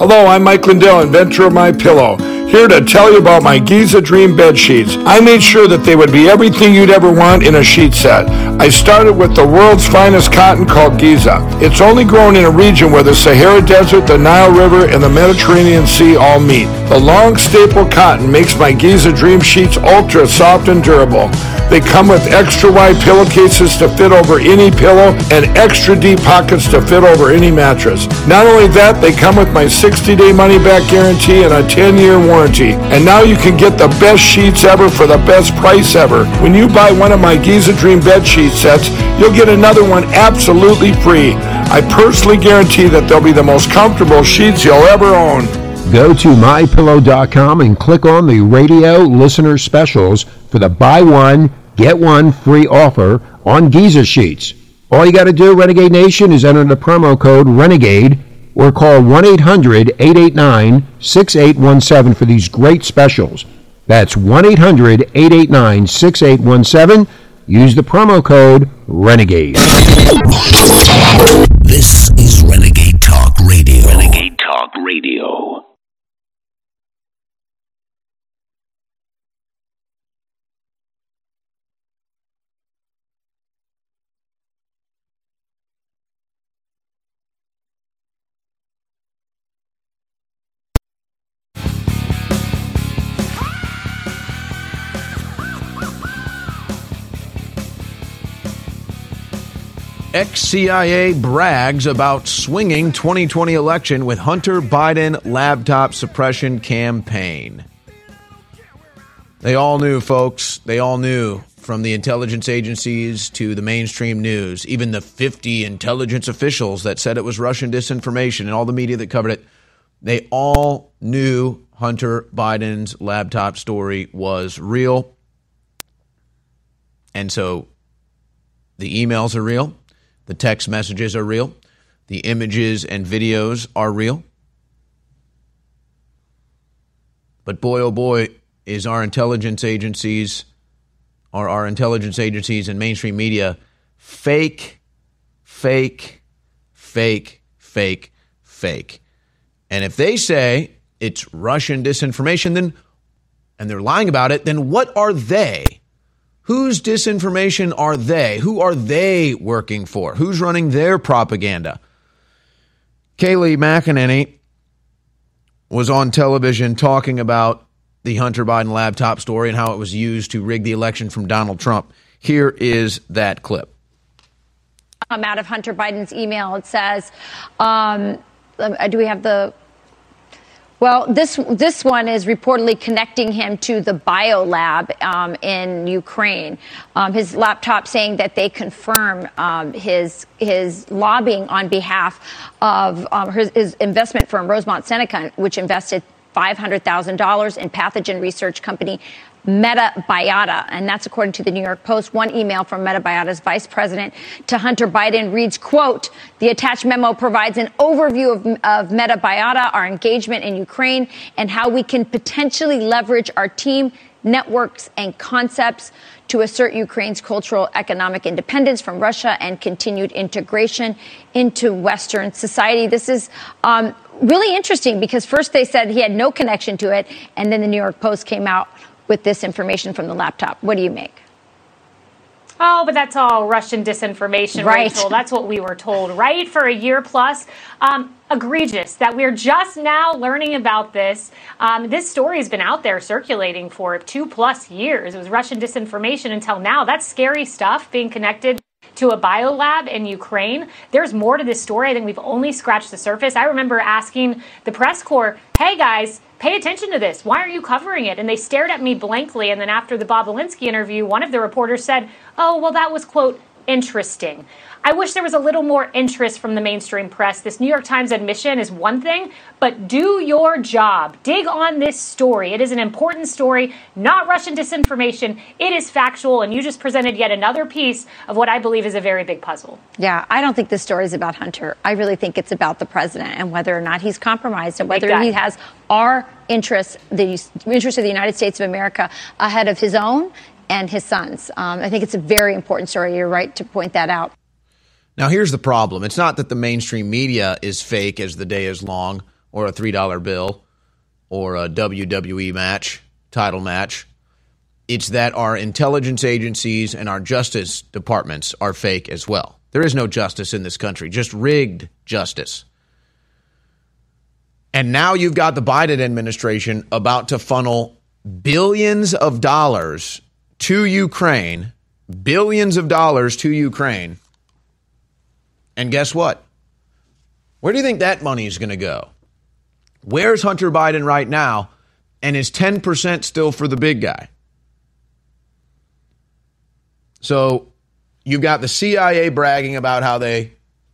Hello, I'm Mike Lindell, inventor of My Pillow here to tell you about my Giza Dream bed sheets. I made sure that they would be everything you'd ever want in a sheet set. I started with the world's finest cotton called Giza. It's only grown in a region where the Sahara Desert, the Nile River, and the Mediterranean Sea all meet. The long staple cotton makes my Giza Dream sheets ultra soft and durable. They come with extra wide pillowcases to fit over any pillow and extra deep pockets to fit over any mattress. Not only that, they come with my 60-day money-back guarantee and a 10-year warranty. And now you can get the best sheets ever for the best price ever. When you buy one of my Giza Dream bed sheet sets, you'll get another one absolutely free. I personally guarantee that they'll be the most comfortable sheets you'll ever own. Go to mypillow.com and click on the radio listener specials for the buy one get one free offer on Giza sheets. All you got to do, Renegade Nation, is enter the promo code RENEGADE or call 1 800 889 6817 for these great specials. That's 1 800 889 6817. Use the promo code RENEGADE. This is Renegade Talk Radio. Renegade Talk Radio. Ex CIA brags about swinging 2020 election with Hunter Biden laptop suppression campaign. They all knew, folks. They all knew from the intelligence agencies to the mainstream news, even the 50 intelligence officials that said it was Russian disinformation and all the media that covered it. They all knew Hunter Biden's laptop story was real. And so the emails are real. The text messages are real. The images and videos are real. But boy, oh boy, is our intelligence agencies, or our intelligence agencies and mainstream media fake, fake, fake, fake, fake. And if they say it's Russian disinformation, then and they're lying about it, then what are they? Whose disinformation are they? Who are they working for? Who's running their propaganda? Kayleigh McEnany was on television talking about the Hunter Biden laptop story and how it was used to rig the election from Donald Trump. Here is that clip. Um, out of Hunter Biden's email, it says, um, do we have the well, this this one is reportedly connecting him to the biolab um, in Ukraine. Um, his laptop saying that they confirm um, his his lobbying on behalf of um, his, his, investment firm Rosemont Seneca, which invested $500,000 in pathogen research company Metabiota, and that's according to the New York Post. One email from Metabiota's vice president to Hunter Biden reads, quote, the attached memo provides an overview of, of Metabiota, our engagement in Ukraine, and how we can potentially leverage our team networks and concepts to assert Ukraine's cultural economic independence from Russia and continued integration into Western society. This is um, really interesting because first they said he had no connection to it, and then the New York Post came out with this information from the laptop. What do you make? Oh, but that's all Russian disinformation, right. Rachel. That's what we were told, right? For a year plus. Um, egregious that we're just now learning about this. Um, this story has been out there circulating for two plus years. It was Russian disinformation until now. That's scary stuff being connected to a bio lab in Ukraine. There's more to this story. I think we've only scratched the surface. I remember asking the press corps, hey guys, pay attention to this. Why are you covering it? And they stared at me blankly. And then after the Bobulinski interview, one of the reporters said, oh, well, that was, quote, interesting. I wish there was a little more interest from the mainstream press. This New York Times admission is one thing, but do your job. Dig on this story. It is an important story, not Russian disinformation. It is factual, and you just presented yet another piece of what I believe is a very big puzzle. Yeah, I don't think this story is about Hunter. I really think it's about the president and whether or not he's compromised and whether he has our interests, the interests of the United States of America, ahead of his own and his sons. Um, I think it's a very important story. You're right to point that out. Now, here's the problem it's not that the mainstream media is fake as the day is long. or a $3 bill or a WWE match, title match. It's that our intelligence agencies and our justice departments are fake as well. There is no justice in this country, just rigged justice. And now you've got the Biden administration about to funnel billions of dollars to Ukraine, billions of dollars to Ukraine. And guess what? Where do you think that money is going to go? Where's Hunter Biden right now? And is 10% still for the big guy? So you've got the CIA bragging about how they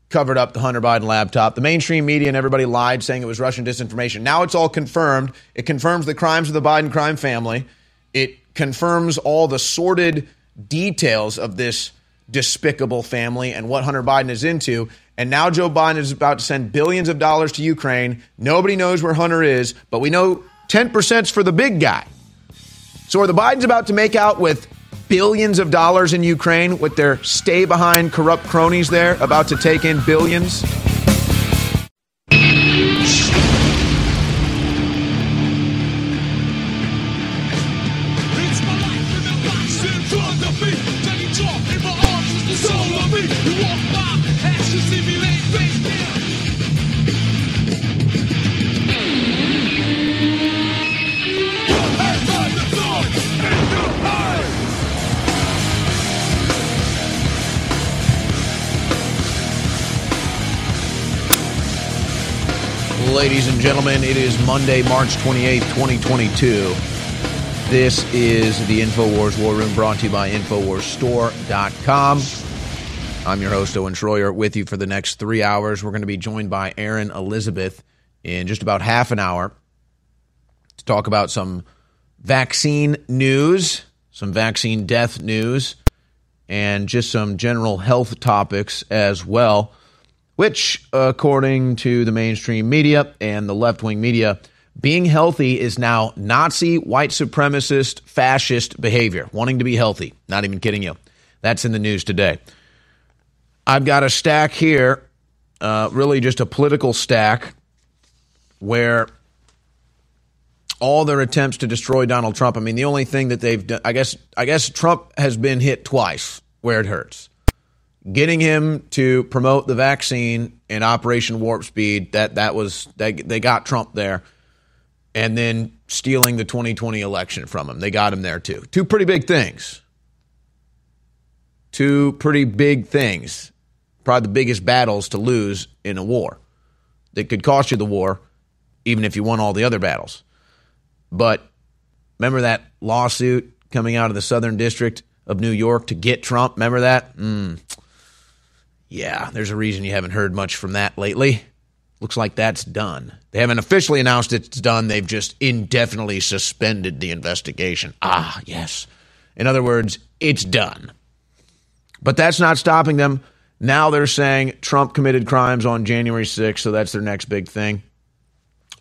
covered up the Hunter Biden laptop. The mainstream media and everybody lied, saying it was Russian disinformation. Now it's all confirmed. It confirms the crimes of the Biden crime family. It confirms all the sordid details of this despicable family and what Hunter Biden is into. And now Joe Biden is about to send billions of dollars to Ukraine. Nobody knows where Hunter is, but we know 10% is for the big guy. So are the Bidens about to make out with billions of dollars in Ukraine with their stay behind corrupt cronies there about to take in billions? Gentlemen, it is Monday, March 28th, 2022. This is the InfoWars War Room brought to you by InfoWarsStore.com. I'm your host, Owen Schroyer, with you for the next three hours. We're going to be joined by Erin Elizabeth in just about half an hour to talk about some vaccine news, some vaccine death news, and just some general health topics as well which, according to the mainstream media and the left wing media, being healthy is now Nazi, white supremacist, fascist behavior. Wanting to be healthy. Not even kidding you. That's in the news today. I've got a stack here, uh, really just a political stack, where all their attempts to destroy Donald Trump. I mean, the only thing that they've done, I guess, I guess Trump has been hit twice where it hurts getting him to promote the vaccine in Operation Warp Speed that that was they, they got Trump there and then stealing the 2020 election from him. They got him there too. Two pretty big things. Two pretty big things. Probably the biggest battles to lose in a war. That could cost you the war even if you won all the other battles. But remember that lawsuit coming out of the Southern District of New York to get Trump? Remember that? Mm yeah, there's a reason you haven't heard much from that lately. Looks like that's done. They haven't officially announced it's done. They've just indefinitely suspended the investigation. Ah, yes. In other words, it's done. But that's not stopping them. Now they're saying Trump committed crimes on January 6th, so that's their next big thing.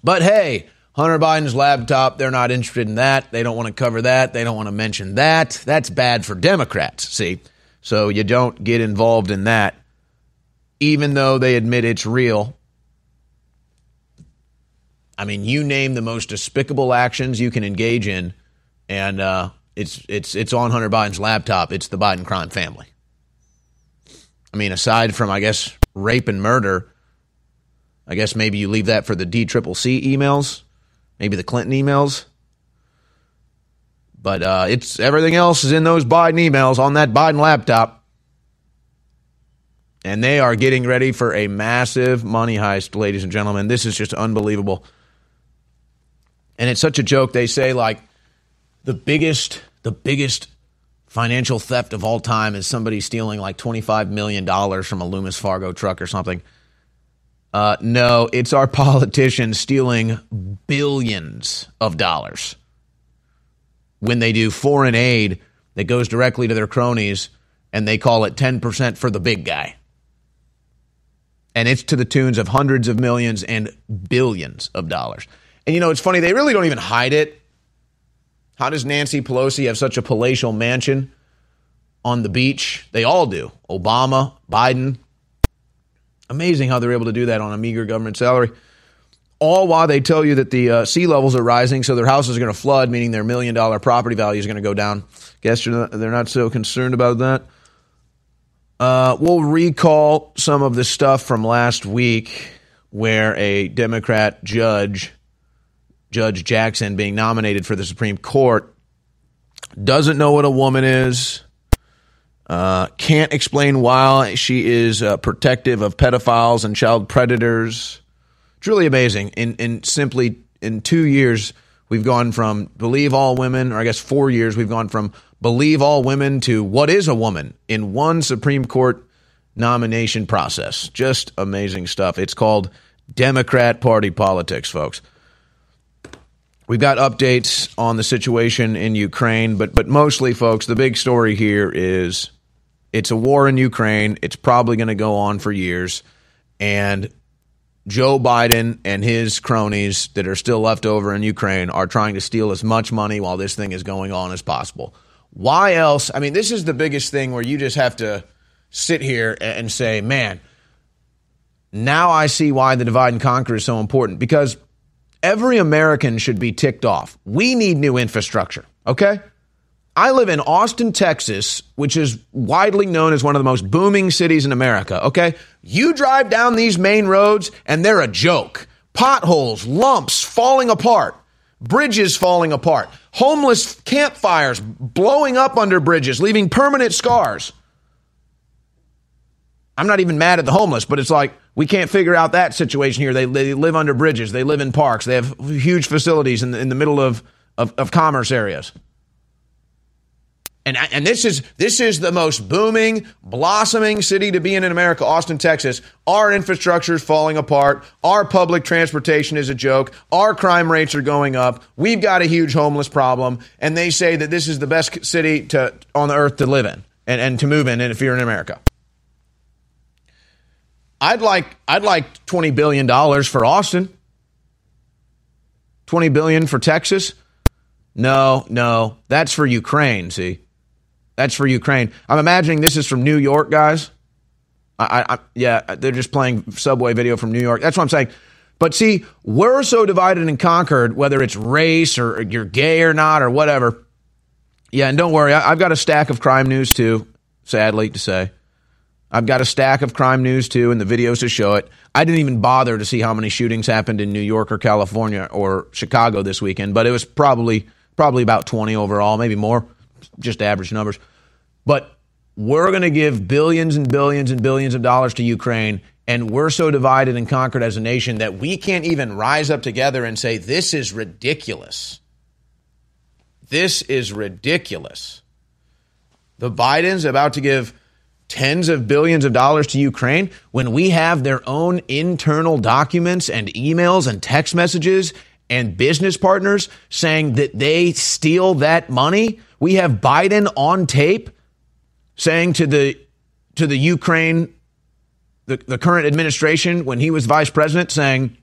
But hey, Hunter Biden's laptop, they're not interested in that. They don't want to cover that. They don't want to mention that. That's bad for Democrats, see? So you don't get involved in that even though they admit it's real. I mean, you name the most despicable actions you can engage in, and uh, it's it's it's on Hunter Biden's laptop. It's the Biden crime family. I mean, aside from I guess rape and murder, I guess maybe you leave that for the D triple C emails, maybe the Clinton emails. But uh, it's everything else is in those Biden emails on that Biden laptop and they are getting ready for a massive money heist, ladies and gentlemen. This is just unbelievable. And it's such a joke. They say like the biggest, the biggest financial theft of all time is somebody stealing like $25 million from a Loomis Fargo truck or something. Uh, no, it's our politicians stealing billions of dollars when they do foreign aid that goes directly to their cronies and they call it 10% for the big guy and it's to the tunes of hundreds of millions and billions of dollars. And you know, it's funny, they really don't even hide it. How does Nancy Pelosi have such a palatial mansion on the beach? They all do. Obama, Biden. Amazing how they're able to do that on a meager government salary. all while they tell you that the uh, sea levels are rising, so their houses are going to flood, meaning their million dollar property value is going to go down. Guess they're not so concerned about that. Uh, we'll recall some of the stuff from last week where a Democrat judge, Judge Jackson, being nominated for the Supreme Court, doesn't know what a woman is, uh, can't explain why she is uh, protective of pedophiles and child predators. Truly amazing. In in simply in two years, we've gone from believe all women, or I guess four years, we've gone from believe all women to what is a woman in one Supreme Court nomination process. Just amazing stuff. It's called Democrat Party politics, folks. We've got updates on the situation in Ukraine, but but mostly, folks, the big story here is it's a war in Ukraine. It's probably going to go on for years, and Joe Biden and his cronies that are still left over in Ukraine are trying to steal as much money while this thing is going on as possible. Why else? I mean, this is the biggest thing where you just have to sit here and say, man, now I see why the divide and conquer is so important because every American should be ticked off. We need new infrastructure, okay? I live in Austin, Texas, which is widely known as one of the most booming cities in America, okay? You drive down these main roads and they're a joke. Potholes, lumps falling apart, bridges falling apart, homeless campfires blowing up under bridges, leaving permanent scars. I'm not even mad at the homeless, but it's like we can't figure out that situation here. They, they live under bridges, they live in parks, they have huge facilities in the, in the middle of, of, of commerce areas. And, and this is this is the most booming, blossoming city to be in in America, Austin, Texas. Our infrastructure is falling apart. Our public transportation is a joke. Our crime rates are going up. We've got a huge homeless problem, and they say that this is the best city to on the earth to live in and, and to move in, and if you're in America. I'd like I'd like twenty billion dollars for Austin. Twenty billion for Texas. No, no, that's for Ukraine. See, that's for Ukraine. I'm imagining this is from New York, guys. I, I, yeah, they're just playing subway video from New York. That's what I'm saying. But see, we're so divided and conquered, whether it's race or you're gay or not or whatever. Yeah, and don't worry, I, I've got a stack of crime news too. Sadly to say. I've got a stack of crime news too and the videos to show it. I didn't even bother to see how many shootings happened in New York or California or Chicago this weekend, but it was probably probably about 20 overall, maybe more, just average numbers. But we're going to give billions and billions and billions of dollars to Ukraine and we're so divided and conquered as a nation that we can't even rise up together and say this is ridiculous. This is ridiculous. The Bidens about to give tens of billions of dollars to Ukraine when we have their own internal documents and emails and text messages and business partners saying that they steal that money. We have Biden on tape saying to the to the Ukraine the, the current administration when he was vice president saying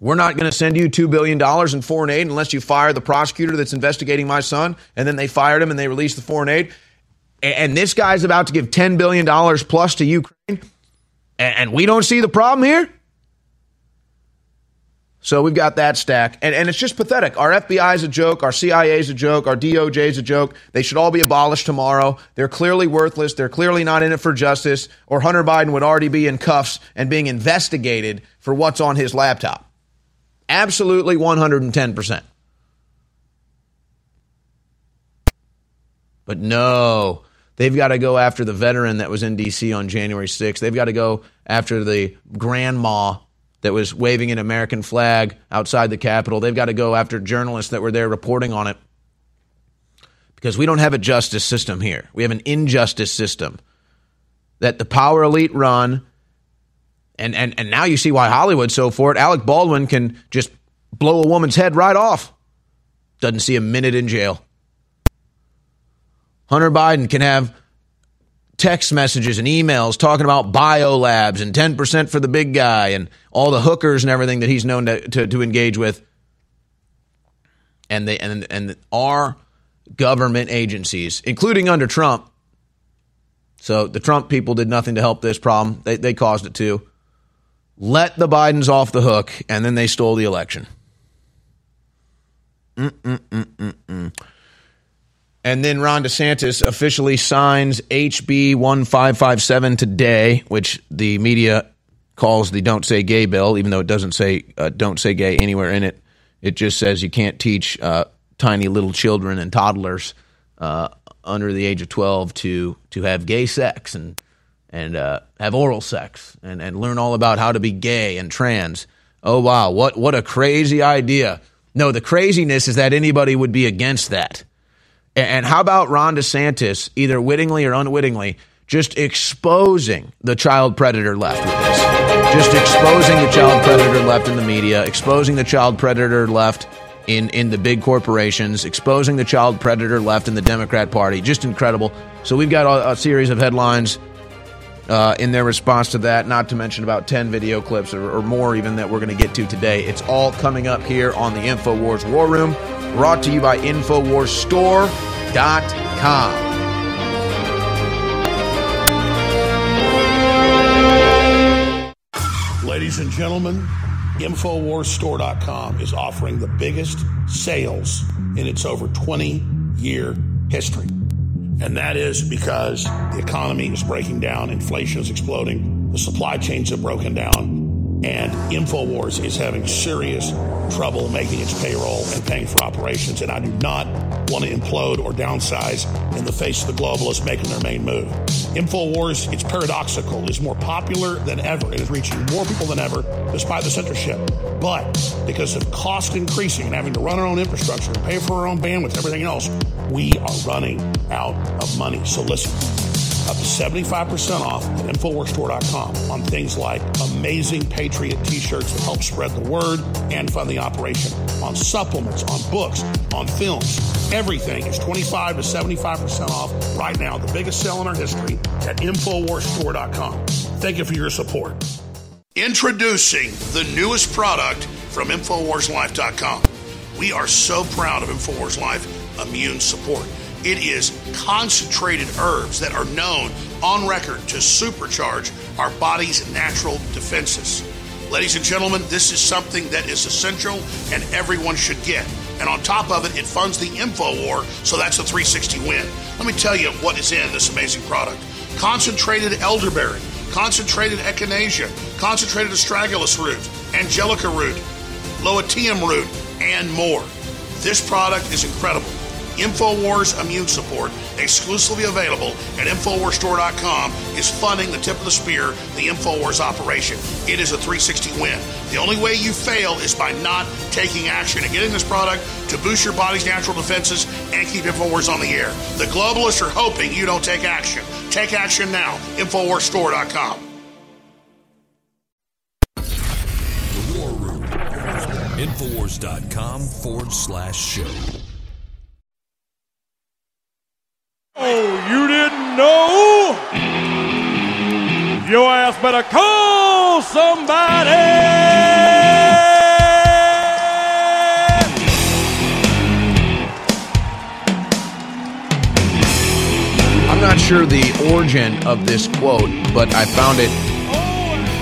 we're not going to send you $2 billion in foreign aid unless you fire the prosecutor that's investigating my son. And then they fired him and they released the foreign aid and this guy's about to give $10 billion plus to Ukraine, and we don't see the problem here? So we've got that stack. And, and it's just pathetic. Our FBI is a joke. Our CIA is a joke. Our DOJ is a joke. They should all be abolished tomorrow. They're clearly worthless. They're clearly not in it for justice. Or Hunter Biden would already be in cuffs and being investigated for what's on his laptop. Absolutely 110%. But no, They've got to go after the veteran that was in D.C. on January 6th. They've got to go after the grandma that was waving an American flag outside the Capitol. They've got to go after journalists that were there reporting on it. Because we don't have a justice system here. We have an injustice system that the power elite run. And, and, and now you see why Hollywood's so for it. Alec Baldwin can just blow a woman's head right off. Doesn't see a minute in jail. Hunter Biden can have text messages and emails talking about biolabs and 10% for the big guy and all the hookers and everything that he's known to, to, to engage with. And they and and our government agencies, including under Trump. So the Trump people did nothing to help this problem. They, they caused it too. let the Bidens off the hook, and then they stole the election. Mm-mm-mm-mm-mm. And then Ron DeSantis officially signs HB 1557 today, which the media calls the Don't Say Gay bill, even though it doesn't say uh, Don't Say Gay anywhere in it. It just says you can't teach uh, tiny little children and toddlers uh, under the age of 12 to, to have gay sex and, and uh, have oral sex and, and learn all about how to be gay and trans. Oh, wow. What, what a crazy idea. No, the craziness is that anybody would be against that. And how about Ron DeSantis, either wittingly or unwittingly, just exposing the child predator left with this? Just exposing the child predator left in the media, exposing the child predator left in, in the big corporations, exposing the child predator left in the Democrat Party. Just incredible. So we've got a, a series of headlines uh, in their response to that, not to mention about 10 video clips or, or more even that we're going to get to today. It's all coming up here on the InfoWars War Room, brought to you by InfoWarsStore.com. Ladies and gentlemen, InfoWarsStore.com is offering the biggest sales in its over 20 year history. And that is because the economy is breaking down, inflation is exploding, the supply chains have broken down, and InfoWars is having serious trouble making its payroll and paying for operations. And I do not want to implode or downsize in the face of the globalists making their main move. InfoWars, it's paradoxical, is more popular than ever. It is reaching more people than ever despite the censorship. But because of cost increasing and having to run our own infrastructure and pay for our own bandwidth everything else, we are running out of money. So listen up to 75% off at InfoWarsStore.com on things like amazing Patriot t shirts that help spread the word and fund the operation, on supplements, on books, on films. Everything is 25 to 75% off right now. The biggest sale in our history at InfoWarsStore.com. Thank you for your support. Introducing the newest product from InfoWarsLife.com. We are so proud of InfoWars Life Immune Support. It is concentrated herbs that are known on record to supercharge our body's natural defenses. Ladies and gentlemen, this is something that is essential and everyone should get. And on top of it, it funds the info war, so that's a 360 win. Let me tell you what is in this amazing product concentrated elderberry, concentrated echinacea, concentrated astragalus root, angelica root, lomatium root, and more. This product is incredible. InfoWars Immune Support, exclusively available at InfoWarsStore.com, is funding the tip of the spear, the InfoWars operation. It is a 360 win. The only way you fail is by not taking action and getting this product to boost your body's natural defenses and keep InfoWars on the air. The globalists are hoping you don't take action. Take action now. InfoWarsStore.com. Infowars.com forward slash show. Oh, you didn't know? Your ass better call somebody. I'm not sure the origin of this quote, but I found it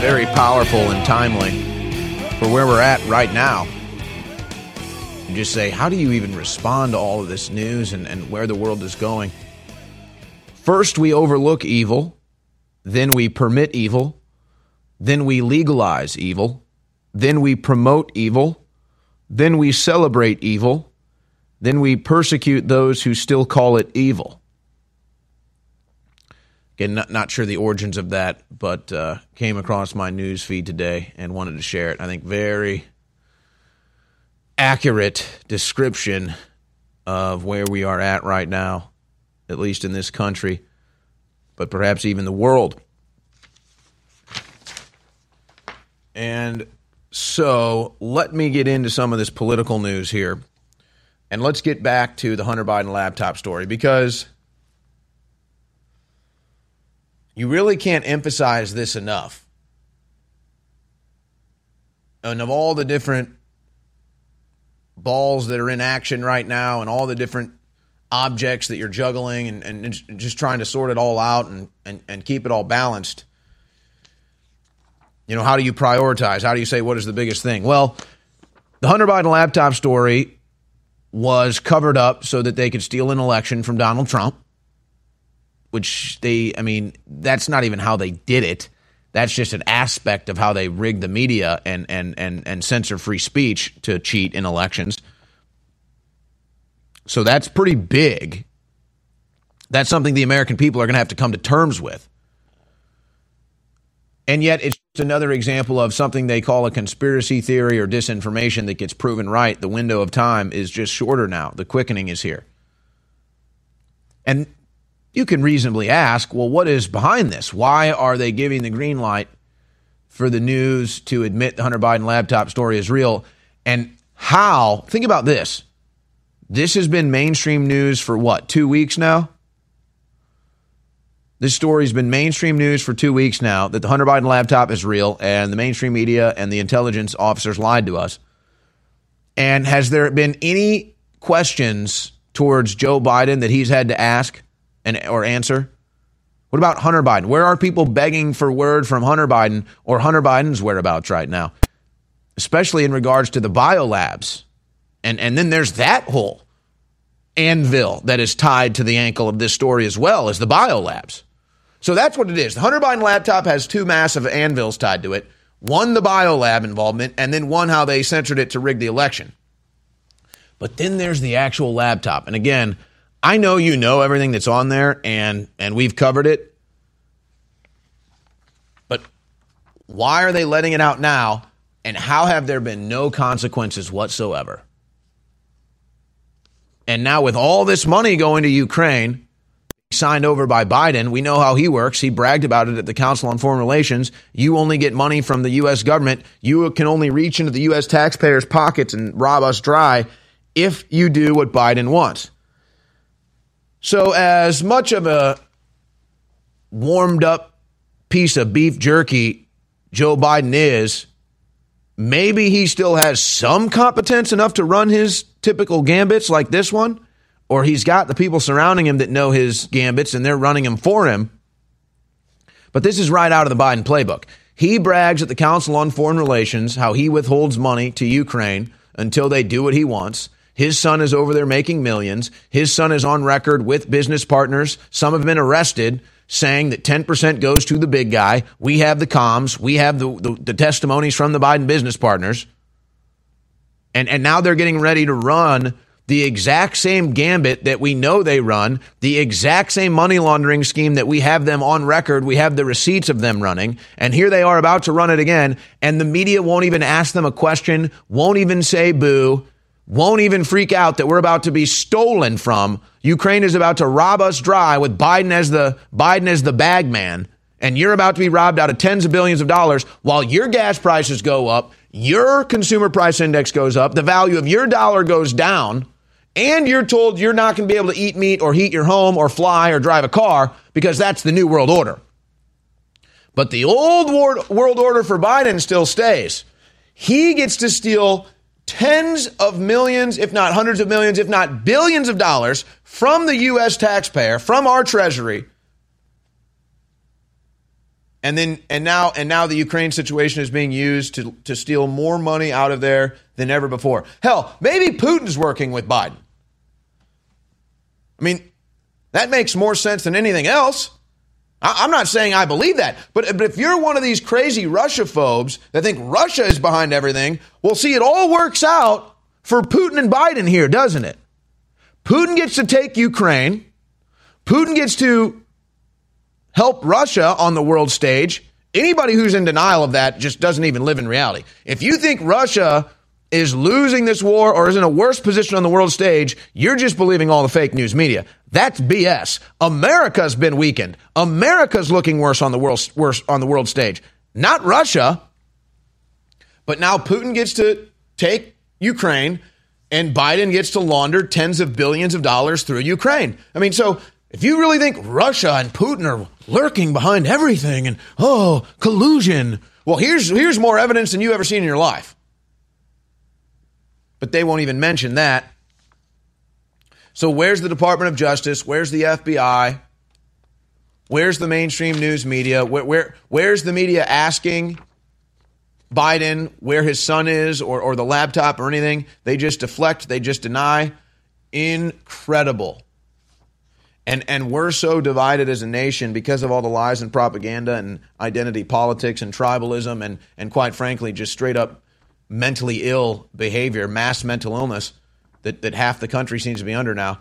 very powerful and timely for where we're at right now just say, how do you even respond to all of this news and, and where the world is going? First, we overlook evil, then we permit evil, then we legalize evil, then we promote evil, then we celebrate evil, then we persecute those who still call it evil. Again, not, not sure the origins of that, but uh, came across my news feed today and wanted to share it. I think very accurate description of where we are at right now at least in this country, but perhaps even the world. And so let me get into some of this political news here. And let's get back to the Hunter Biden laptop story because you really can't emphasize this enough. And of all the different balls that are in action right now and all the different objects that you're juggling and, and just trying to sort it all out and, and, and keep it all balanced. You know, how do you prioritize? How do you say what is the biggest thing? Well, the Hunter Biden laptop story was covered up so that they could steal an election from Donald Trump, which they, I mean, that's not even how they did it. That's just an aspect of how they rigged the media and, and, and, and censor free speech to cheat in elections. So that's pretty big. That's something the American people are going to have to come to terms with. And yet, it's another example of something they call a conspiracy theory or disinformation that gets proven right. The window of time is just shorter now. The quickening is here. And you can reasonably ask, well, what is behind this? Why are they giving the green light for the news to admit the Hunter Biden laptop story is real? And how? Think about this. This has been mainstream news for what, two weeks now? This story's been mainstream news for two weeks now that the Hunter Biden laptop is real and the mainstream media and the intelligence officers lied to us. And has there been any questions towards Joe Biden that he's had to ask and or answer? What about Hunter Biden? Where are people begging for word from Hunter Biden or Hunter Biden's whereabouts right now? Especially in regards to the biolabs. And and then there's that whole anvil that is tied to the ankle of this story as well as the biolabs. So that's what it is. The Hunter Biden laptop has two massive anvils tied to it one, the biolab involvement, and then one, how they censored it to rig the election. But then there's the actual laptop. And again, I know you know everything that's on there and and we've covered it. But why are they letting it out now and how have there been no consequences whatsoever? And now with all this money going to Ukraine, signed over by Biden. We know how he works. He bragged about it at the Council on Foreign Relations. You only get money from the U.S. government. You can only reach into the U.S. taxpayers' pockets and rob us dry if you do what Biden wants. So, as much of a warmed up piece of beef jerky Joe Biden is, maybe he still has some competence enough to run his typical gambits like this one or he's got the people surrounding him that know his gambits and they're running him for him. But this is right out of the Biden playbook. He brags at the Council on Foreign Relations how he withholds money to Ukraine until they do what he wants. His son is over there making millions. His son is on record with business partners. Some have been arrested saying that 10% goes to the big guy. We have the comms. We have the, the, the testimonies from the Biden business partners. And, and now they're getting ready to run the exact same gambit that we know they run, the exact same money laundering scheme that we have them on record. We have the receipts of them running. And here they are about to run it again. And the media won't even ask them a question, won't even say boo, won't even freak out that we're about to be stolen from. Ukraine is about to rob us dry with Biden as the Biden as the bag man. And you're about to be robbed out of tens of billions of dollars while your gas prices go up, your consumer price index goes up, the value of your dollar goes down and you're told you're not going to be able to eat meat or heat your home or fly or drive a car because that's the new world order. But the old world order for Biden still stays. He gets to steal tens of millions, if not hundreds of millions, if not billions of dollars from the U.S. taxpayer, from our treasury. And then, and now, and now the Ukraine situation is being used to, to steal more money out of there than ever before. Hell, maybe Putin's working with Biden. I mean, that makes more sense than anything else. I, am not saying I believe that, but, but if you're one of these crazy Russia phobes that think Russia is behind everything, well, see, it all works out for Putin and Biden here, doesn't it? Putin gets to take Ukraine. Putin gets to help Russia on the world stage. Anybody who's in denial of that just doesn't even live in reality. If you think Russia is losing this war or is in a worse position on the world stage, you're just believing all the fake news media. That's BS. America's been weakened. America's looking worse on the world worse on the world stage. Not Russia. But now Putin gets to take Ukraine and Biden gets to launder tens of billions of dollars through Ukraine. I mean, so if you really think Russia and Putin are lurking behind everything and oh, collusion, well, here's here's more evidence than you ever seen in your life but they won't even mention that. So, where's the Department of Justice? Where's the FBI? Where's the mainstream news media? Where, where, where's the media asking Biden where his son is or, or the laptop or anything. They just deflect, they just deny. Incredible. And, and we're so divided as a nation because of all the lies and propaganda and identity politics and tribalism and, and quite frankly, just straight up mentally ill behavior, mass mental illness that, that half the country seems to be under now.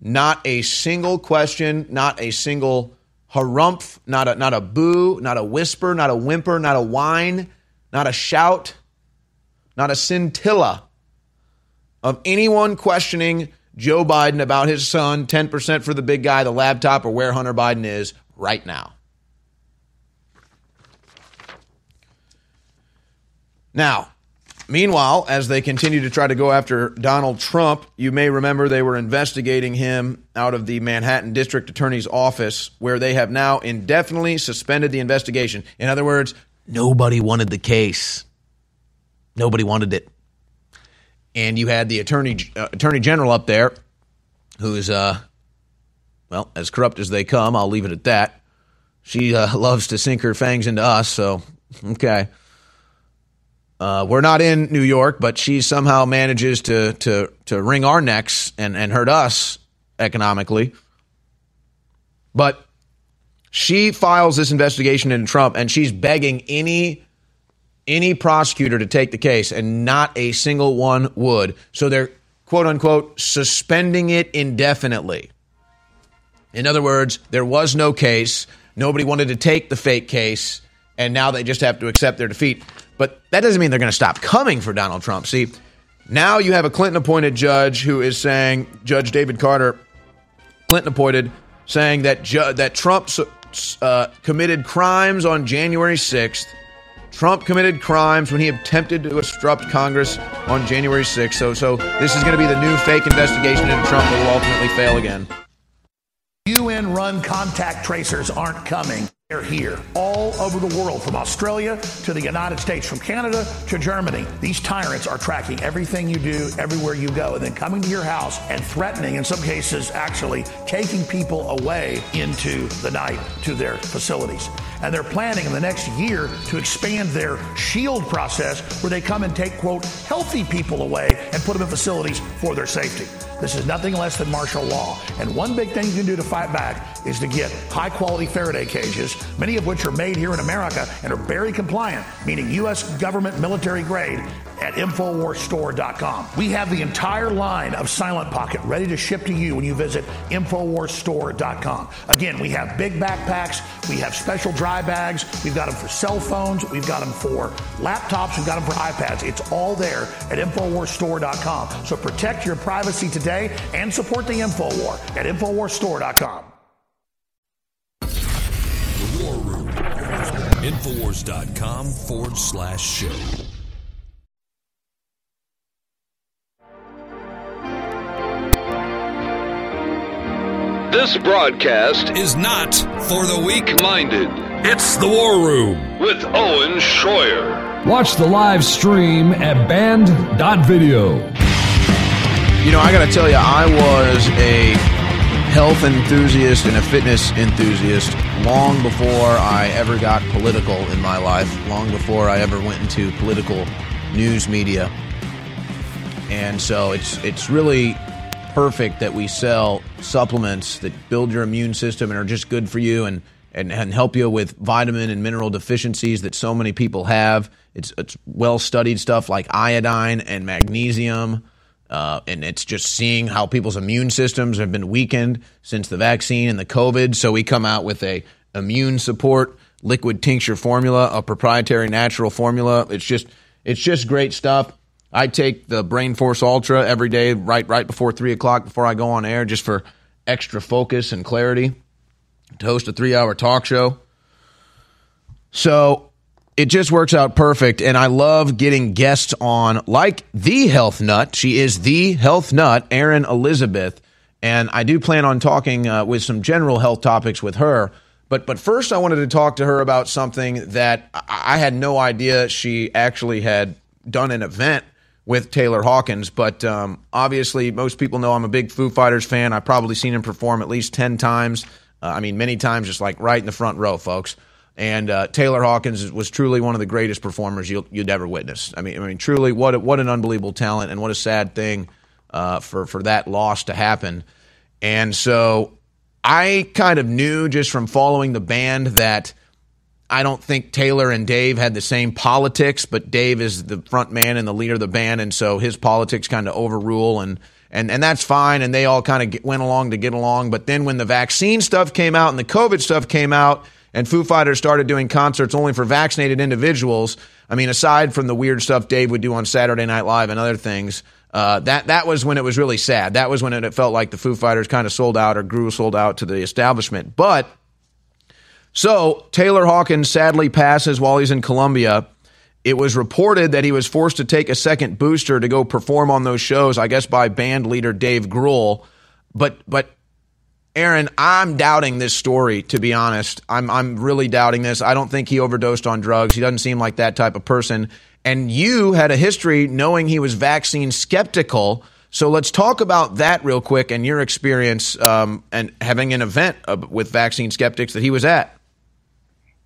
Not a single question, not a single harumph, not a, not a boo, not a whisper, not a whimper, not a whine, not a shout, not a scintilla of anyone questioning Joe Biden about his son, 10% for the big guy, the laptop, or where Hunter Biden is right now. Now, meanwhile, as they continue to try to go after Donald Trump, you may remember they were investigating him out of the Manhattan District Attorney's office, where they have now indefinitely suspended the investigation. In other words, nobody wanted the case. Nobody wanted it and you had the attorney uh, attorney general up there, who's uh, well as corrupt as they come. I'll leave it at that. She uh, loves to sink her fangs into us, so okay. Uh, we're not in New York, but she somehow manages to to to wring our necks and and hurt us economically. But she files this investigation into Trump, and she's begging any any prosecutor to take the case, and not a single one would. So they're quote unquote suspending it indefinitely. In other words, there was no case. Nobody wanted to take the fake case, and now they just have to accept their defeat. But that doesn't mean they're going to stop coming for Donald Trump. See, now you have a Clinton appointed judge who is saying, Judge David Carter, Clinton appointed, saying that, ju- that Trump uh, committed crimes on January 6th Trump committed crimes when he attempted to obstruct Congress on January 6th. So, so this is going to be the new fake investigation into Trump will ultimately fail again. UN run contact tracers aren't coming. They're here all over the world, from Australia to the United States, from Canada to Germany. These tyrants are tracking everything you do, everywhere you go, and then coming to your house and threatening, in some cases, actually taking people away into the night to their facilities. And they're planning in the next year to expand their shield process where they come and take, quote, healthy people away and put them in facilities for their safety. This is nothing less than martial law. And one big thing you can do to fight back is to get high quality Faraday cages, many of which are made here in America and are very compliant, meaning U.S. government military grade, at InfoWarsStore.com. We have the entire line of Silent Pocket ready to ship to you when you visit InfoWarsStore.com. Again, we have big backpacks, we have special dry bags, we've got them for cell phones, we've got them for laptops, we've got them for iPads. It's all there at InfoWarsStore.com. So protect your privacy today and support the InfoWar at InfoWarsStore.com. The War Room. Infowars.com forward slash show. This broadcast is not for the weak minded. It's The War Room with Owen Schroyer. Watch the live stream at band.video. You know, I got to tell you, I was a health enthusiast and a fitness enthusiast long before I ever got political in my life, long before I ever went into political news media. And so it's it's really perfect that we sell supplements that build your immune system and are just good for you and and, and help you with vitamin and mineral deficiencies that so many people have. It's it's well studied stuff like iodine and magnesium uh, and it's just seeing how people's immune systems have been weakened since the vaccine and the COVID. So we come out with a immune support liquid tincture formula, a proprietary natural formula. It's just it's just great stuff. I take the Brain Force Ultra every day, right right before three o'clock before I go on air, just for extra focus and clarity. To host a three hour talk show. So it just works out perfect. And I love getting guests on like the health nut. She is the health nut, Erin Elizabeth. And I do plan on talking uh, with some general health topics with her. But, but first, I wanted to talk to her about something that I had no idea she actually had done an event with Taylor Hawkins. But um, obviously, most people know I'm a big Foo Fighters fan. I've probably seen him perform at least 10 times. Uh, I mean, many times, just like right in the front row, folks. And uh, Taylor Hawkins was truly one of the greatest performers you would ever witness. I mean, I mean, truly, what what an unbelievable talent, and what a sad thing uh, for for that loss to happen. And so, I kind of knew just from following the band that I don't think Taylor and Dave had the same politics, but Dave is the front man and the leader of the band, and so his politics kind of overrule and and and that's fine. And they all kind of went along to get along. But then when the vaccine stuff came out and the COVID stuff came out, and Foo Fighters started doing concerts only for vaccinated individuals. I mean, aside from the weird stuff Dave would do on Saturday Night Live and other things, uh, that that was when it was really sad. That was when it, it felt like the Foo Fighters kind of sold out or grew sold out to the establishment. But so Taylor Hawkins sadly passes while he's in Colombia. It was reported that he was forced to take a second booster to go perform on those shows, I guess by band leader Dave Grohl. But but Erin, I'm doubting this story, to be honest. I'm, I'm really doubting this. I don't think he overdosed on drugs. He doesn't seem like that type of person. And you had a history knowing he was vaccine skeptical. So let's talk about that real quick and your experience um, and having an event with vaccine skeptics that he was at.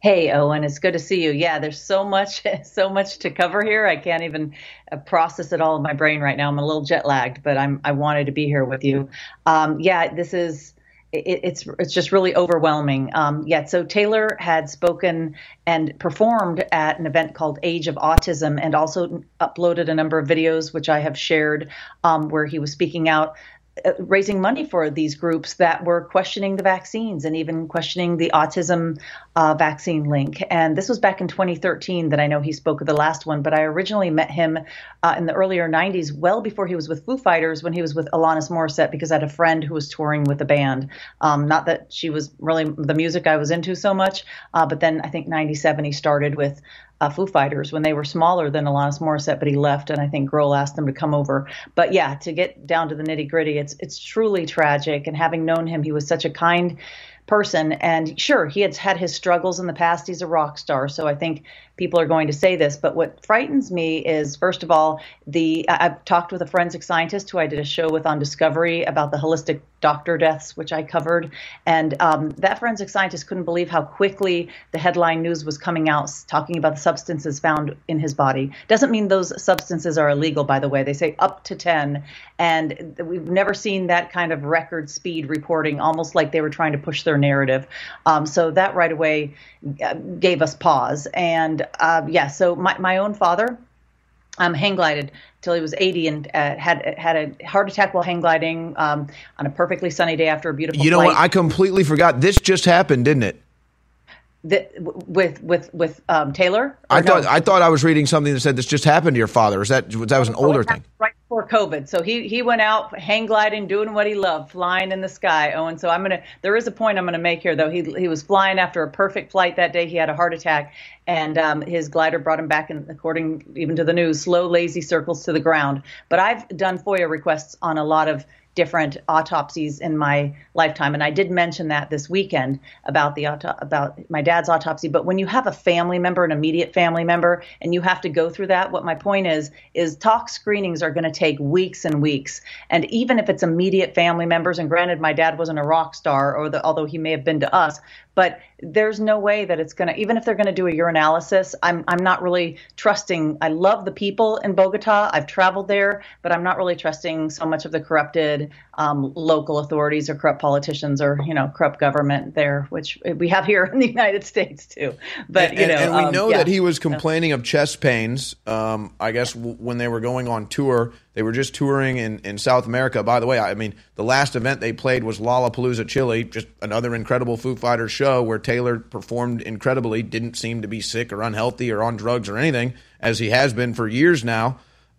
Hey, Owen, it's good to see you. Yeah, there's so much, so much to cover here. I can't even uh, process it all in my brain right now. I'm a little jet lagged, but I'm I wanted to be here with you. Um, yeah, this is it, it's it's just really overwhelming. Um, yeah, so Taylor had spoken and performed at an event called Age of Autism, and also uploaded a number of videos which I have shared, um, where he was speaking out raising money for these groups that were questioning the vaccines and even questioning the autism uh, vaccine link. And this was back in 2013 that I know he spoke of the last one, but I originally met him uh, in the earlier 90s, well before he was with Foo Fighters, when he was with Alanis Morissette, because I had a friend who was touring with the band. Um, not that she was really the music I was into so much, uh, but then I think 97 he started with uh, Foo Fighters when they were smaller than Alanis Morissette, but he left, and I think Grohl asked them to come over. But yeah, to get down to the nitty gritty, it's it's truly tragic. And having known him, he was such a kind person. And sure, he had had his struggles in the past. He's a rock star, so I think people are going to say this. But what frightens me is, first of all, the I've talked with a forensic scientist who I did a show with on Discovery about the holistic doctor deaths, which I covered, and um, that forensic scientist couldn't believe how quickly the headline news was coming out talking about the substances found in his body. Doesn't mean those substances are illegal, by the way. They say up to ten, and we've never seen that kind of record speed reporting, almost like they were trying to push their narrative. Um, so that right away uh, gave us pause. And uh, yeah, so my, my own father um, hang glided till he was 80 and uh, had had a heart attack while hang gliding um, on a perfectly sunny day after a beautiful. You know flight. what? I completely forgot. This just happened, didn't it? The, with with with um, Taylor. I no? thought I thought I was reading something that said this just happened to your father. Is that that was an older thing? Right before COVID, so he he went out hang gliding, doing what he loved, flying in the sky. Oh, and so I'm gonna. There is a point I'm gonna make here, though. He he was flying after a perfect flight that day. He had a heart attack, and um, his glider brought him back, and according even to the news, slow, lazy circles to the ground. But I've done FOIA requests on a lot of different autopsies in my lifetime. And I did mention that this weekend about the auto- about my dad's autopsy. But when you have a family member an immediate family member and you have to go through that what my point is is tox screenings are going to take weeks and weeks. And even if it's immediate family members and granted my dad wasn't a rock star or the, although he may have been to us but there's no way that it's going to even if they're going to do a urinalysis I'm I'm not really trusting I love the people in Bogota I've traveled there but I'm not really trusting so much of the corrupted um, local authorities or corrupt politicians or you know corrupt government there which we have here in the United States too but and, you know and, we um, know yeah. that he was complaining of chest pains um, I guess w- when they were going on tour they were just touring in, in South America. By the way, I mean, the last event they played was Lollapalooza, Chile, just another incredible Foo Fighters show where Taylor performed incredibly, didn't seem to be sick or unhealthy or on drugs or anything, as he has been for years now.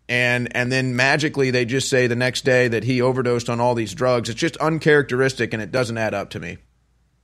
And and then magically they just say the next day that he overdosed on all these drugs. It's just uncharacteristic and it doesn't add up to me.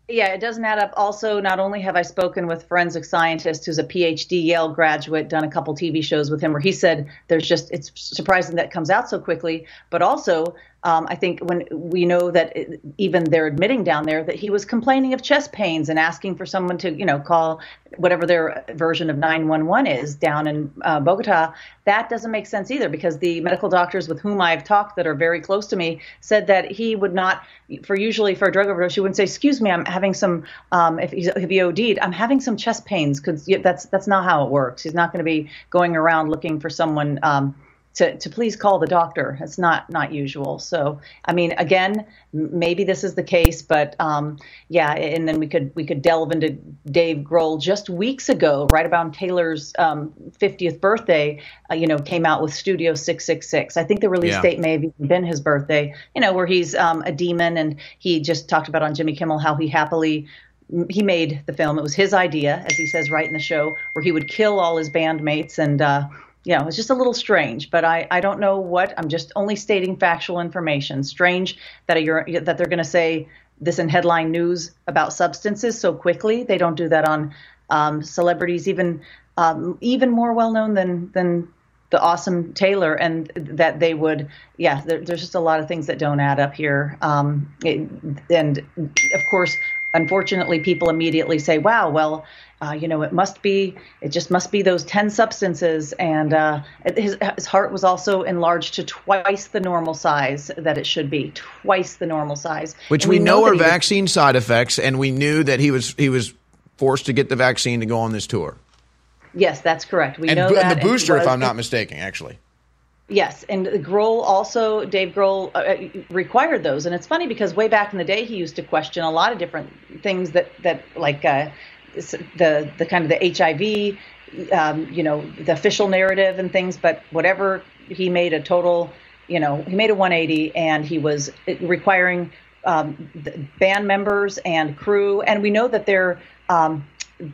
Yeah, it doesn't add up. Also, not only have I spoken with forensic scientist who's a PhD Yale graduate, done a couple TV shows with him where he said there's just it's surprising that it comes out so quickly, but also um, I think when we know that it, even they're admitting down there that he was complaining of chest pains and asking for someone to, you know, call whatever their version of 911 is down in uh, Bogota, that doesn't make sense either because the medical doctors with whom I've talked that are very close to me said that he would not, for usually for a drug overdose, he wouldn't say, "Excuse me, I'm having some." Um, if, he's, if he OD'd, I'm having some chest pains because that's that's not how it works. He's not going to be going around looking for someone. Um, to, to please call the doctor. It's not not usual. So I mean, again, maybe this is the case, but um, yeah. And then we could we could delve into Dave Grohl just weeks ago, right about Taylor's um, 50th birthday. Uh, you know, came out with Studio 666. I think the release yeah. date may have even been his birthday. You know, where he's um, a demon, and he just talked about on Jimmy Kimmel how he happily he made the film. It was his idea, as he says right in the show, where he would kill all his bandmates and. Uh, you know, it's just a little strange, but I, I don't know what. I'm just only stating factual information. Strange that you're that they're going to say this in headline news about substances so quickly. They don't do that on um, celebrities even um, even more well known than than the awesome Taylor, and that they would, yeah. There, there's just a lot of things that don't add up here, um, it, and of course, unfortunately, people immediately say, "Wow, well." uh, you know, it must be, it just must be those 10 substances. And uh, his, his heart was also enlarged to twice the normal size that it should be, twice the normal size. Which we, we, know, know are vaccine was, side effects, and we knew that he was he was forced to get the vaccine to go on this tour. Yes, that's correct. We and, know that. The booster, was, if I'm not mistaken, actually. Yes, and Grohl also, Dave Grohl uh, uh, required those, and it's funny because way back in the day, he used to question a lot of different things that that like uh, the the kind of the HIV, um, you know, the official narrative and things. But whatever, he made a total, you know, he made a 180, and he was requiring um, band members and crew, and we know that their um,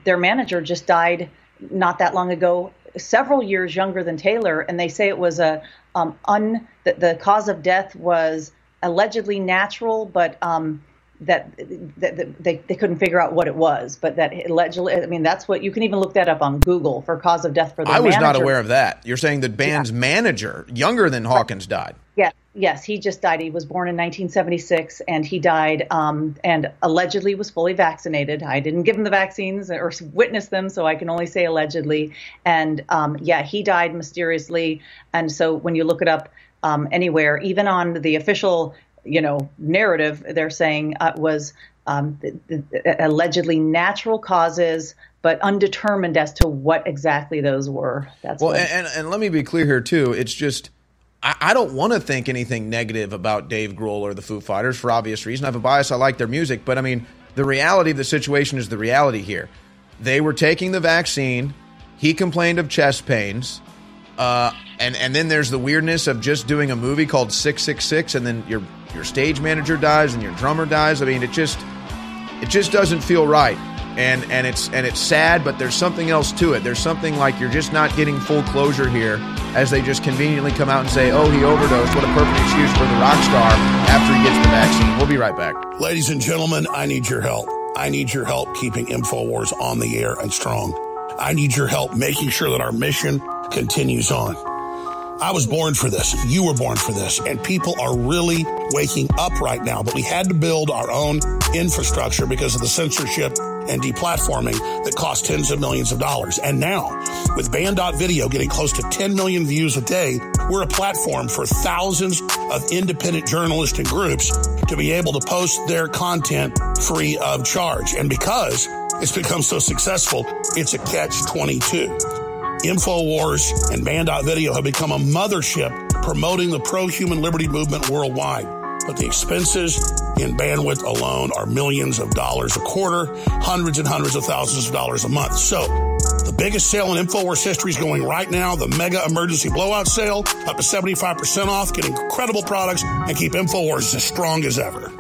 their manager just died not that long ago, several years younger than Taylor, and they say it was a um, un the, the cause of death was allegedly natural, but um, that, that, that, they, they couldn't figure out what it was, but that allegedly, I mean, that's what you can even look that up on Google for cause of death for the I was manager. not aware of that. You're saying the band's yeah. manager, younger than Hawkins, died. Yeah, yes, he just died. He was born in 1976, and he died, um, and allegedly was fully vaccinated. I didn't give him the vaccines or witness them, so I can only say allegedly. And um, yeah, he died mysteriously. And so when you look it up um, anywhere, even on the official you know narrative they're saying uh, was um, allegedly natural causes, but undetermined as to what exactly those were. That's well, and, and let me be clear here too. It's just I, I don't want to think anything negative about Dave Grohl or the Foo Fighters for obvious reason. I have a bias. I like their music, but I mean the reality of the situation is the reality here. They were taking the vaccine. He complained of chest pains. Uh, and and then there's the weirdness of just doing a movie called Six Six Six, and then your your stage manager dies and your drummer dies. I mean, it just it just doesn't feel right. And and it's and it's sad, but there's something else to it. There's something like you're just not getting full closure here, as they just conveniently come out and say, "Oh, he overdosed." What a perfect excuse for the rock star after he gets the vaccine. We'll be right back, ladies and gentlemen. I need your help. I need your help keeping Infowars on the air and strong. I need your help making sure that our mission continues on. I was born for this. You were born for this. And people are really waking up right now. But we had to build our own infrastructure because of the censorship and deplatforming that cost tens of millions of dollars. And now, with Banned.video getting close to 10 million views a day, we're a platform for thousands of independent journalists and groups to be able to post their content free of charge. And because it's become so successful, it's a catch 22. InfoWars and Banned.video have become a mothership promoting the pro human liberty movement worldwide. But the expenses in bandwidth alone are millions of dollars a quarter, hundreds and hundreds of thousands of dollars a month. So, the biggest sale in InfoWars history is going right now, the mega emergency blowout sale, up to 75% off, get incredible products, and keep InfoWars as strong as ever.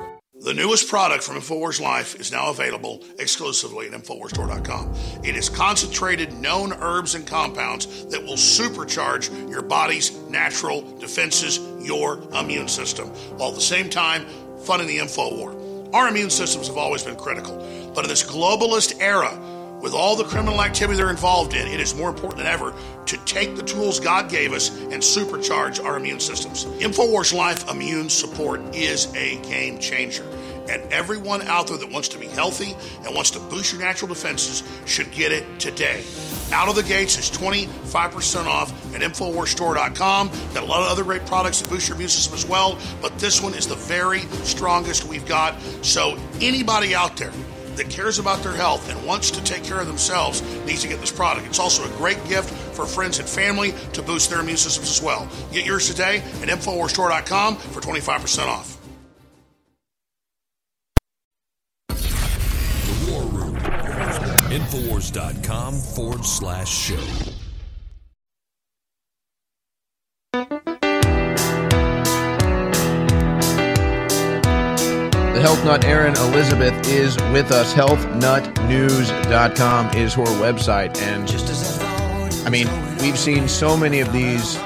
The newest product from InfoWars Life is now available exclusively at InfoWarsStore.com. It is concentrated known herbs and compounds that will supercharge your body's natural defenses, your immune system, while at the same time funding the info war. Our immune systems have always been critical, but in this globalist era, With all the criminal activity they're involved in, it is more important than ever to take the tools God gave us and supercharge our immune systems. InfoWars Life Immune Support is a game changer. And everyone out there that wants to be healthy and wants to boost your natural defenses should get it today. Out of the gates is 25% off at InfoWarsStore.com. Got a lot of other great products that boost your immune system as well, but this one is the very strongest we've got. So, anybody out there that cares about their health and wants to take care of themselves needs to get this product. It's also a great gift for friends and family to boost their immune systems as well. Get yours today at InfoWarsStore.com for 25% off. The War Room. Infowars.com forward slash show. Health nut Erin Elizabeth is with us. Healthnutnews.com is her website. And I mean, we've seen so many of these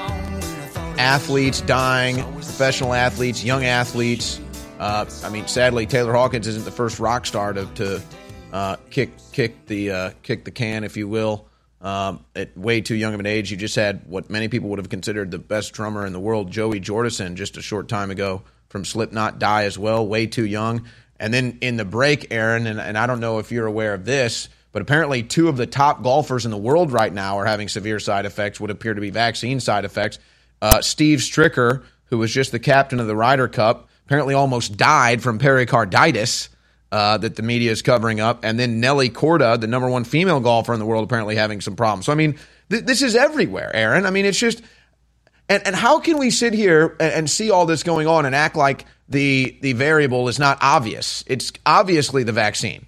athletes dying, professional athletes, young athletes. Uh, I mean, sadly, Taylor Hawkins isn't the first rock star to, to uh, kick kick the uh, kick the can, if you will. Um, at way too young of an age, you just had what many people would have considered the best drummer in the world, Joey Jordison, just a short time ago from Slipknot, die as well, way too young. And then in the break, Erin, and, and I don't know if you're aware of this, but apparently two of the top golfers in the world right now are having severe side effects, would appear to be vaccine side effects. Uh, Steve Stricker, who was just the captain of the Ryder Cup, apparently almost died from pericarditis. Uh, that the media is covering up, and then Nelly Korda, the number one female golfer in the world, apparently having some problems. So I mean, th- this is everywhere, Erin. I mean, it's just, and and how can we sit here and, see all this going on and act like the the variable is not obvious? It's obviously the vaccine.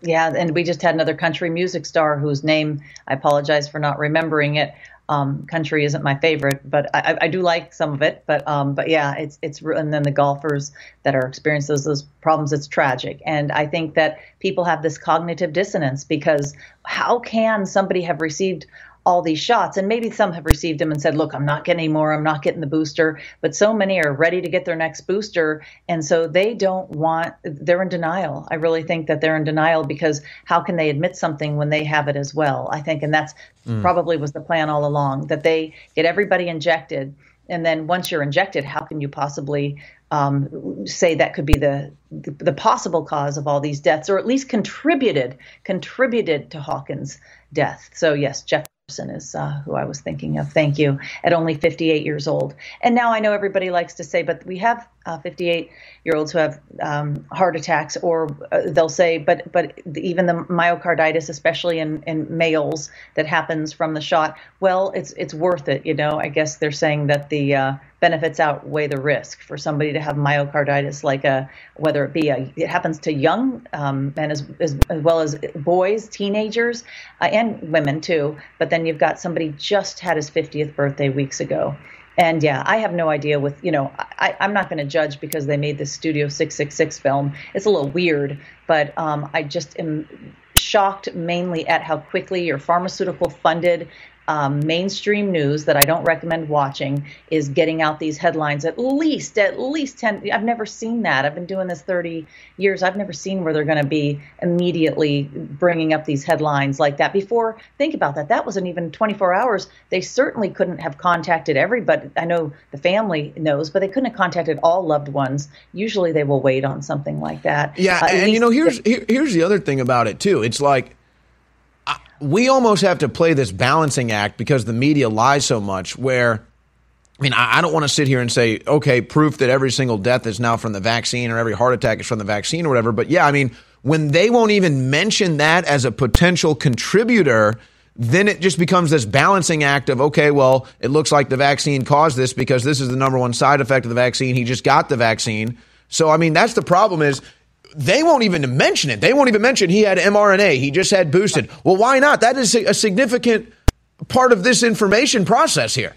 Yeah, and we just had another country music star whose name I apologize for not remembering it. Um, country isn't my favorite, but I, I, do like some of it. But um, but yeah, it's it's and then the golfers that are experiencing those, those problems, it's tragic. And I think that people have this cognitive dissonance because how can somebody have received all these shots. And maybe some have received them and said look i'm not getting any more. I'm not getting the booster. But so many are ready to get their next booster. And so they don't want they're in denial. I really think that they're in denial because how can they admit something when they have it as well? I think and that's mm. probably was the plan all along that they get everybody injected. And then once you're injected how can you possibly um, say that could be the, the, the possible cause of all these deaths, or at least contributed contributed to Hawkins' death. So yes, Jeff is uh, who I was thinking of. Thank you. At only 58 years old. And now I know everybody likes to say, but we have 58 uh, year olds who have um, heart attacks, or uh, they'll say, but but even the myocarditis, especially in, in males, that happens from the shot. Well, it's it's worth it. You know, I guess they're saying that the uh, benefits outweigh the risk for somebody to have myocarditis, like a whether it be a it happens to young um, men as, as, as well as boys, teenagers, uh, and women too. But then you've got somebody just had his 50th birthday weeks ago. And yeah, I have no idea with, you know, I, am not going to judge because they made this Studio 666 film. It's a little weird, but um, I just am shocked mainly at how quickly your pharmaceutical funded um, mainstream news that I don't recommend watching is getting out these headlines at least, at least 10. I've never seen that. I've been doing this 30 years. I've never seen where they're going to be immediately bringing up these headlines like that. Before, think about that. That wasn't even 24 hours. They certainly couldn't have contacted everybody. I know the family knows, but they couldn't have contacted all loved ones. Usually they will wait on something like that. Yeah. Uh, and, you know, here's, here, here's the other thing about it, too. It's like, we almost have to play this balancing act because the media lies so much where I mean, I don't want to sit here and say, okay, proof that every single death is now from the vaccine or every heart attack is from the vaccine or whatever. But yeah, I mean, when they won't even mention that as a potential contributor, then it just becomes this balancing act of, okay, well, it looks like the vaccine caused this because this is the number one side effect of the vaccine. He just got the vaccine. So, I mean, that's the problem is they won't even mention it. They won't even mention he had mRNA. He just had boosted. Well, why not? That is a significant part of this information process here.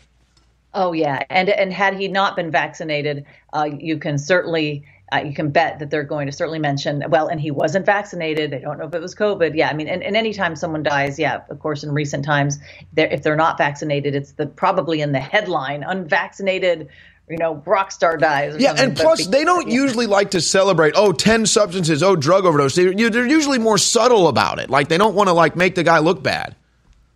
Oh yeah, and and had he not been vaccinated, uh, you can certainly uh, you can bet that they're going to certainly mention well, and he wasn't vaccinated. They don't know if it was COVID. Yeah, I mean, and, and anytime someone dies, yeah, of course, in recent times, they're, if they're not vaccinated, it's the probably in the headline, unvaccinated you know, rock star dies. yeah, and plus they don't usually like to celebrate. Oh, 10 substances. Oh, drug overdose. They're, they're usually more subtle about it. Like they don't want to like make the guy look bad.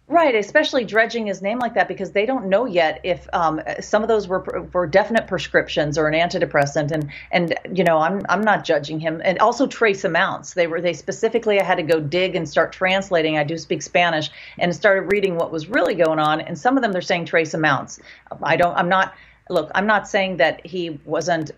Right, especially dredging his name like that because they don't know yet if um, some of those were for definite prescriptions or an antidepressant, and and you know I'm I'm not judging him, and also trace amounts. They were they specifically I had to go dig and start translating. I do speak Spanish and started reading what was really going on, and some of them they're saying trace amounts. I don't I'm not look I'm not saying that he wasn't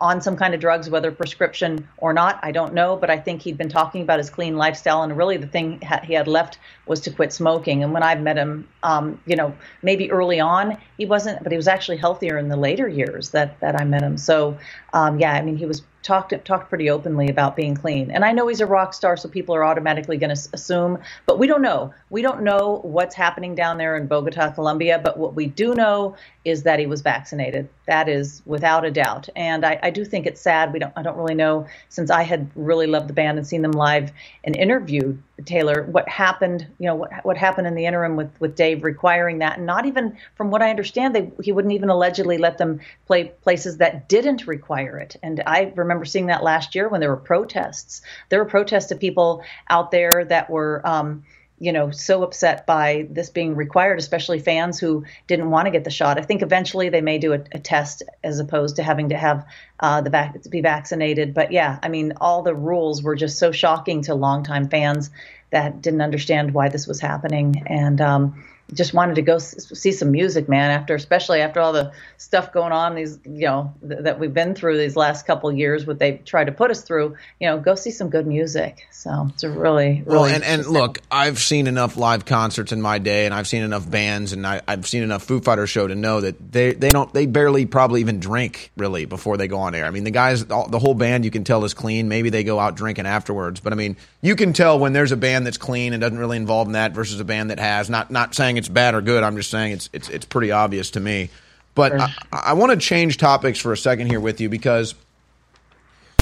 on some kind of drugs, whether prescription or not, I don't know. But I think he'd been talking about his clean lifestyle, and really the thing he had left was to quit smoking. And when I've met him, um, you know, maybe early on he wasn't, but he was actually healthier in the later years that that I met him. So um, yeah, I mean, he was talked talked pretty openly about being clean. And I know he's a rock star, so people are automatically going to assume, but we don't know. We don't know what's happening down there in Bogota, Colombia. But what we do know is that he was vaccinated. That is without a doubt. And I, I do think it's sad. We don't. I don't really know since I had really loved the band and seen them live and interviewed Taylor what happened. You know what what happened in the interim with with Dave requiring that, and not even from what I understand, they he wouldn't even allegedly let them play places that didn't require it. And I remember seeing that last year when there were protests. There were protests of people out there that were. Um, you know, so upset by this being required, especially fans who didn't want to get the shot. I think eventually they may do a, a test as opposed to having to have uh, the be vaccinated. But yeah, I mean, all the rules were just so shocking to longtime fans that didn't understand why this was happening. And um, just wanted to go see some music, man. After, especially after all the stuff going on, these you know th- that we've been through these last couple years, what they tried to put us through. You know, go see some good music. So it's a really, really well. And, and look, I've seen enough live concerts in my day, and I've seen enough bands, and I, have seen enough Foo Fighters show to know that they they don't they barely probably even drink really before they go on air. I mean, the guys, the whole band, you can tell is clean. Maybe they go out drinking afterwards, but I mean, you can tell when there's a band that's clean and doesn't really involve in that versus a band that has. Not not saying it's bad or good. I'm just saying it's it's it's pretty obvious to me. But sure. I, I want to change topics for a second here with you because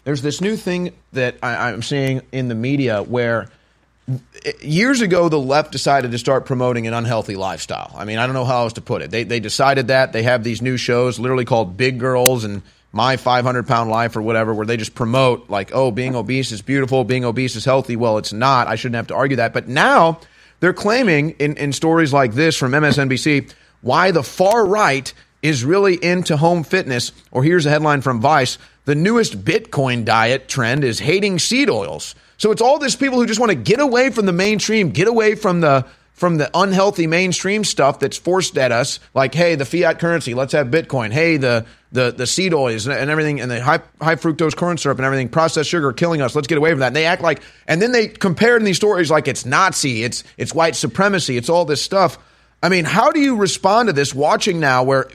there's this new thing that I, I'm seeing in the media where years ago the left decided to start promoting an unhealthy lifestyle. I mean, I don't know how else to put it. They they decided that they have these new shows, literally called Big Girls and my 500 pound life or whatever, where they just promote like, oh, being obese is beautiful, being obese is healthy. Well, it's not. I shouldn't have to argue that. But now they're claiming in, in stories like this from MSNBC why the far right is really into home fitness. Or here's a headline from Vice the newest Bitcoin diet trend is hating seed oils. So it's all this people who just want to get away from the mainstream, get away from the from the unhealthy mainstream stuff that's forced at us, like, hey, the fiat currency, let's have Bitcoin. Hey, the the the seed oils and everything, and the high high fructose corn syrup and everything, processed sugar killing us. Let's get away from that. And they act like, and then they compare in these stories like it's Nazi, it's it's white supremacy, it's all this stuff. I mean, how do you respond to this? Watching now, where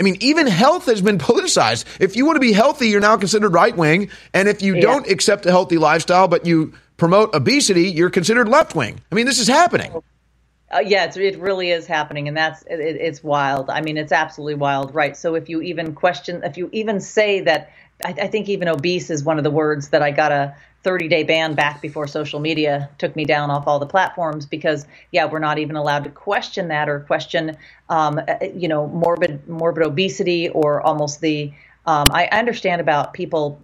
I mean, even health has been politicized. If you want to be healthy, you're now considered right wing, and if you yeah. don't accept a healthy lifestyle, but you promote obesity, you're considered left wing. I mean, this is happening. Uh, yeah, it really is happening, and that's it, it's wild. I mean, it's absolutely wild, right? So if you even question, if you even say that, I, I think even obese is one of the words that I got a 30 day ban back before social media took me down off all the platforms because yeah, we're not even allowed to question that or question, um, uh, you know, morbid morbid obesity or almost the. Um, I understand about people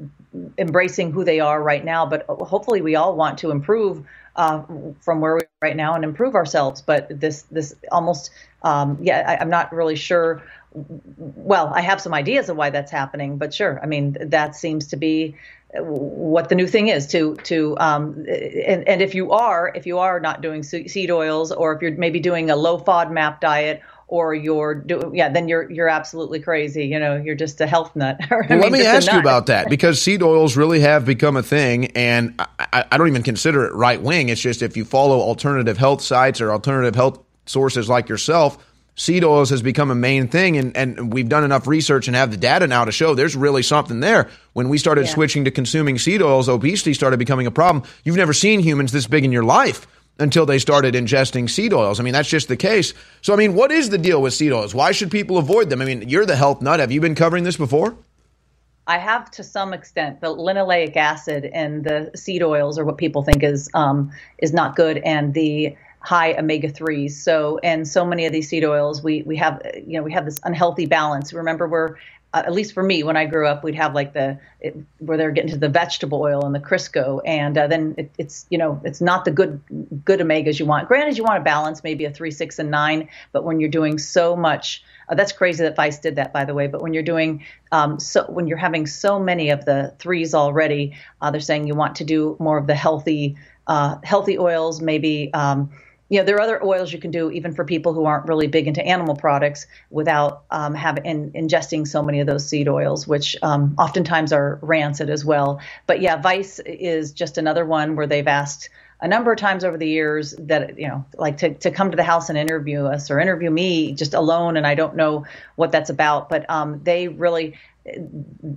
embracing who they are right now, but hopefully we all want to improve uh, from where we are right now and improve ourselves. But this this almost um, yeah, I, I'm not really sure. Well, I have some ideas of why that's happening, but sure, I mean that seems to be what the new thing is to to um, and, and if you are if you are not doing seed oils or if you're maybe doing a low FODMAP diet or you're doing yeah then you're you're absolutely crazy you know you're just a health nut. Well, mean, let me ask you about that because seed oils really have become a thing and I, I don't even consider it right wing. It's just if you follow alternative health sites or alternative health sources like yourself seed oils has become a main thing and, and we've done enough research and have the data now to show there's really something there. When we started yeah. switching to consuming seed oils obesity started becoming a problem. You've never seen humans this big in your life until they started ingesting seed oils. I mean, that's just the case. So, I mean, what is the deal with seed oils? Why should people avoid them? I mean, you're the health nut. Have you been covering this before? I have to some extent. The linoleic acid and the seed oils are what people think is um, is not good, and the high omega threes. So and so many of these seed oils, we we have you know we have this unhealthy balance. Remember, we're uh, at least for me, when I grew up, we'd have like the it, where they're getting to the vegetable oil and the Crisco, and uh, then it, it's you know it's not the good good omegas you want. Granted, you want a balance, maybe a three, six, and nine, but when you're doing so much, uh, that's crazy that Vice did that, by the way. But when you're doing um, so, when you're having so many of the threes already, uh, they're saying you want to do more of the healthy uh, healthy oils, maybe. Um, you know, there are other oils you can do even for people who aren't really big into animal products without um, having in, ingesting so many of those seed oils, which um, oftentimes are rancid as well. But yeah, Vice is just another one where they've asked a number of times over the years that you know like to, to come to the house and interview us or interview me just alone and i don't know what that's about but um, they really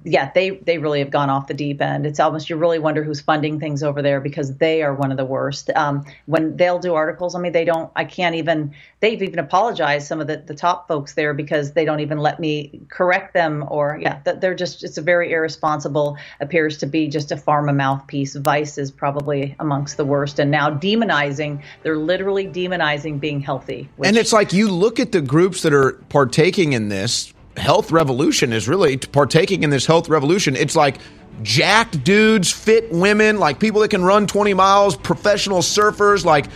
yeah, they they really have gone off the deep end. It's almost you really wonder who's funding things over there because they are one of the worst. Um, when they'll do articles, I mean, they don't. I can't even. They've even apologized some of the the top folks there because they don't even let me correct them or yeah, they're just. It's a very irresponsible. Appears to be just a pharma mouthpiece. Vice is probably amongst the worst, and now demonizing. They're literally demonizing being healthy. Which, and it's like you look at the groups that are partaking in this health revolution is really partaking in this health revolution. It's like jacked dudes, fit women, like people that can run 20 miles, professional surfers, like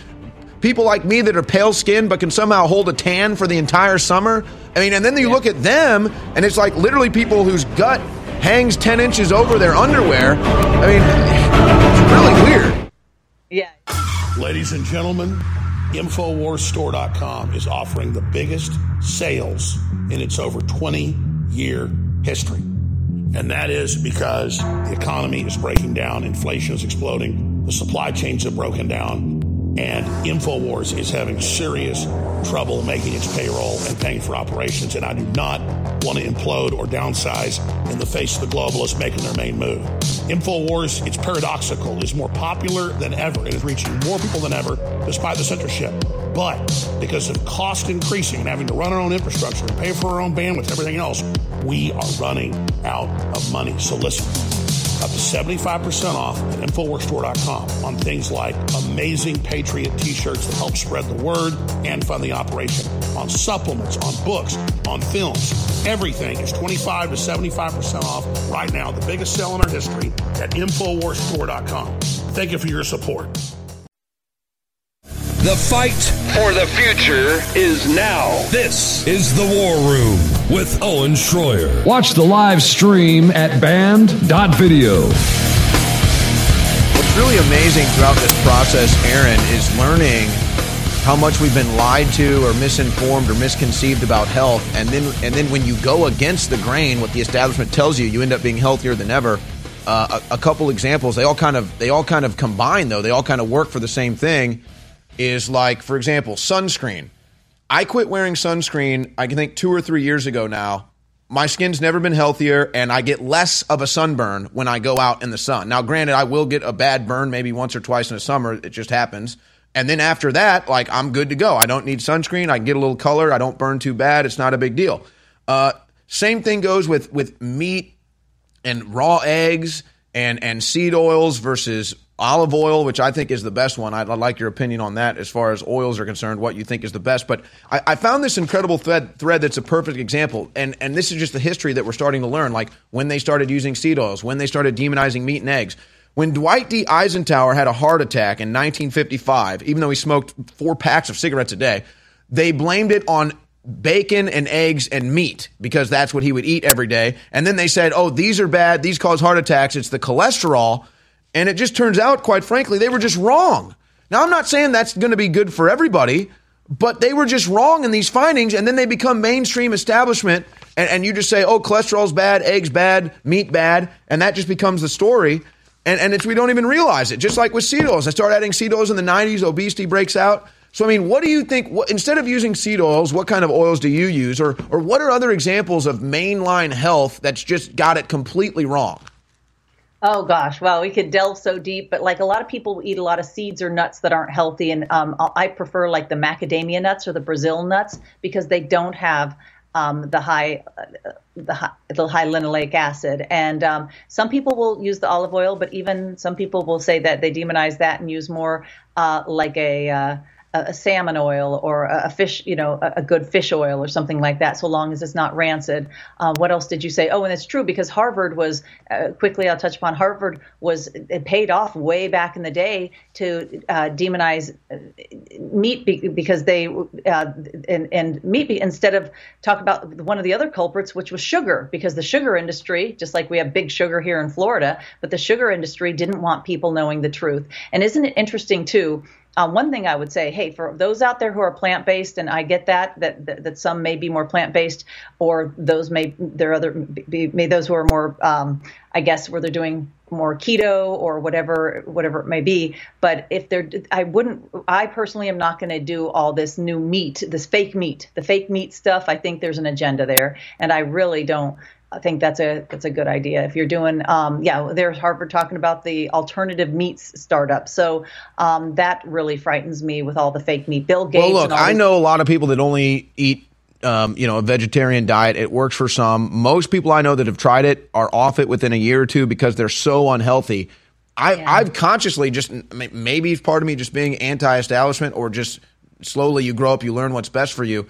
people like me that are pale skinned but can somehow hold a tan for the entire summer. I mean, and then you yeah. look at them and it's like literally people whose gut hangs 10 inches over their underwear. I mean, it's really weird. Yeah. Ladies and gentlemen, InfoWarsStore.com is offering the biggest sales in its over 20 year history. And that is because the economy is breaking down, inflation is exploding, the supply chains have broken down, and InfoWars is having serious trouble making its payroll and paying for operations. And I do not want to implode or downsize in the face of the globalists making their main move. InfoWars, it's paradoxical, is more popular than ever. It is reaching more people than ever despite the censorship. But because of cost increasing and having to run our own infrastructure and pay for our own bandwidth, everything else, we are running out of money. So listen up to 75% off at InfoWarsStore.com on things like amazing Patriot t shirts that help spread the word and fund the operation, on supplements, on books, on films. Everything is 25 to 75% off right now, the biggest sale in our history at InfoWarsStore.com. Thank you for your support. The fight for the future is now. This is the War Room with Owen Shroyer. Watch the live stream at banned.video. What's really amazing throughout this process, Erin, is learning how much we've been lied to or misinformed or misconceived about health and then and then when you go against the grain what the establishment tells you you end up being healthier than ever uh, a, a couple examples they all kind of they all kind of combine though they all kind of work for the same thing is like, for example, sunscreen. I quit wearing sunscreen, I think two or three years ago now. My skin's never been healthier, and I get less of a sunburn when I go out in the sun. Now, granted, I will get a bad burn maybe once or twice in the summer. It just happens. And then after that, like, I'm good to go. I don't need sunscreen. I can get a little color. I don't burn too bad. It's not a big deal. Uh, same thing goes with, with meat and raw eggs and, and seed oils versus olive oil, which I think is the best one. I'd, I'd, like your opinion on that as far as oils are concerned, what you think is the best. But I, I, found this incredible thread, thread that's a perfect example. And, and this is just the history that we're starting to learn, like when they started using seed oils, when they started demonizing meat and eggs. When Dwight D. Eisenhower had a heart attack in 1955, even though he smoked four packs of cigarettes a day, they blamed it on bacon and eggs and meat because that's what he would eat every day. And then they said, oh, these are bad. These cause heart attacks. It's the cholesterol and it just turns out, quite frankly, they were just wrong. Now, I'm not saying that's going to be good for everybody, but they were just wrong in these findings, and then they become mainstream establishment, and, and you just say, oh, cholesterol's bad, eggs bad, meat bad, and that just becomes the story. And, and it's, we don't even realize it. Just like with seed oils. I started adding seed oils in the 90s, obesity breaks out. So, I mean, what do you think? What, instead of using seed oils, what kind of oils do you use? Or, or what are other examples of mainline health that's just got it completely wrong? Oh gosh, well, we could delve so deep, but like a lot of people eat a lot of seeds or nuts that aren't healthy, and um, I prefer like the macadamia nuts or the Brazil nuts because they don't have um, the high uh, the high, the high linoleic acid. And um, some people will use the olive oil, but even some people will say that they demonize that and use more uh, like a uh, a, salmon oil or a, fish, you know, a, good fish oil or something like that, so long as it's not rancid. Uh, what else did you say? Oh, and it's true because Harvard was uh, quickly. I'll touch upon Harvard was it paid off way back in the day to uh, demonize uh, meat be, because they uh, and and meat instead of talk about one of the other culprits, which was sugar, because the sugar industry, just like we have big sugar here in Florida, but the sugar industry didn't want people knowing the truth. And isn't it interesting too? Um, one thing I would say, hey, for those out there who are plant based, and I get that, that that, that some may be more plant based, or those may there are other may those who are more, um, I guess, where they're doing more keto or whatever whatever it may be. But if they're, I wouldn't, I personally am not going to do all this new meat, this fake meat, the fake meat stuff. I think there's an agenda there, and I really don't I think that's a that's a good idea. If you're doing, um, yeah, there's Harvard talking about the alternative meats startup. So um, that really frightens me with all the fake meat. Bill Gates. Well, look, I know a lot of people that only eat. Um, you know, a vegetarian diet. It works for some. Most people I know that have tried it are off it within a year or two because they're so unhealthy. I, yeah. I've consciously just maybe it's part of me just being anti-establishment or just slowly you grow up, you learn what's best for you.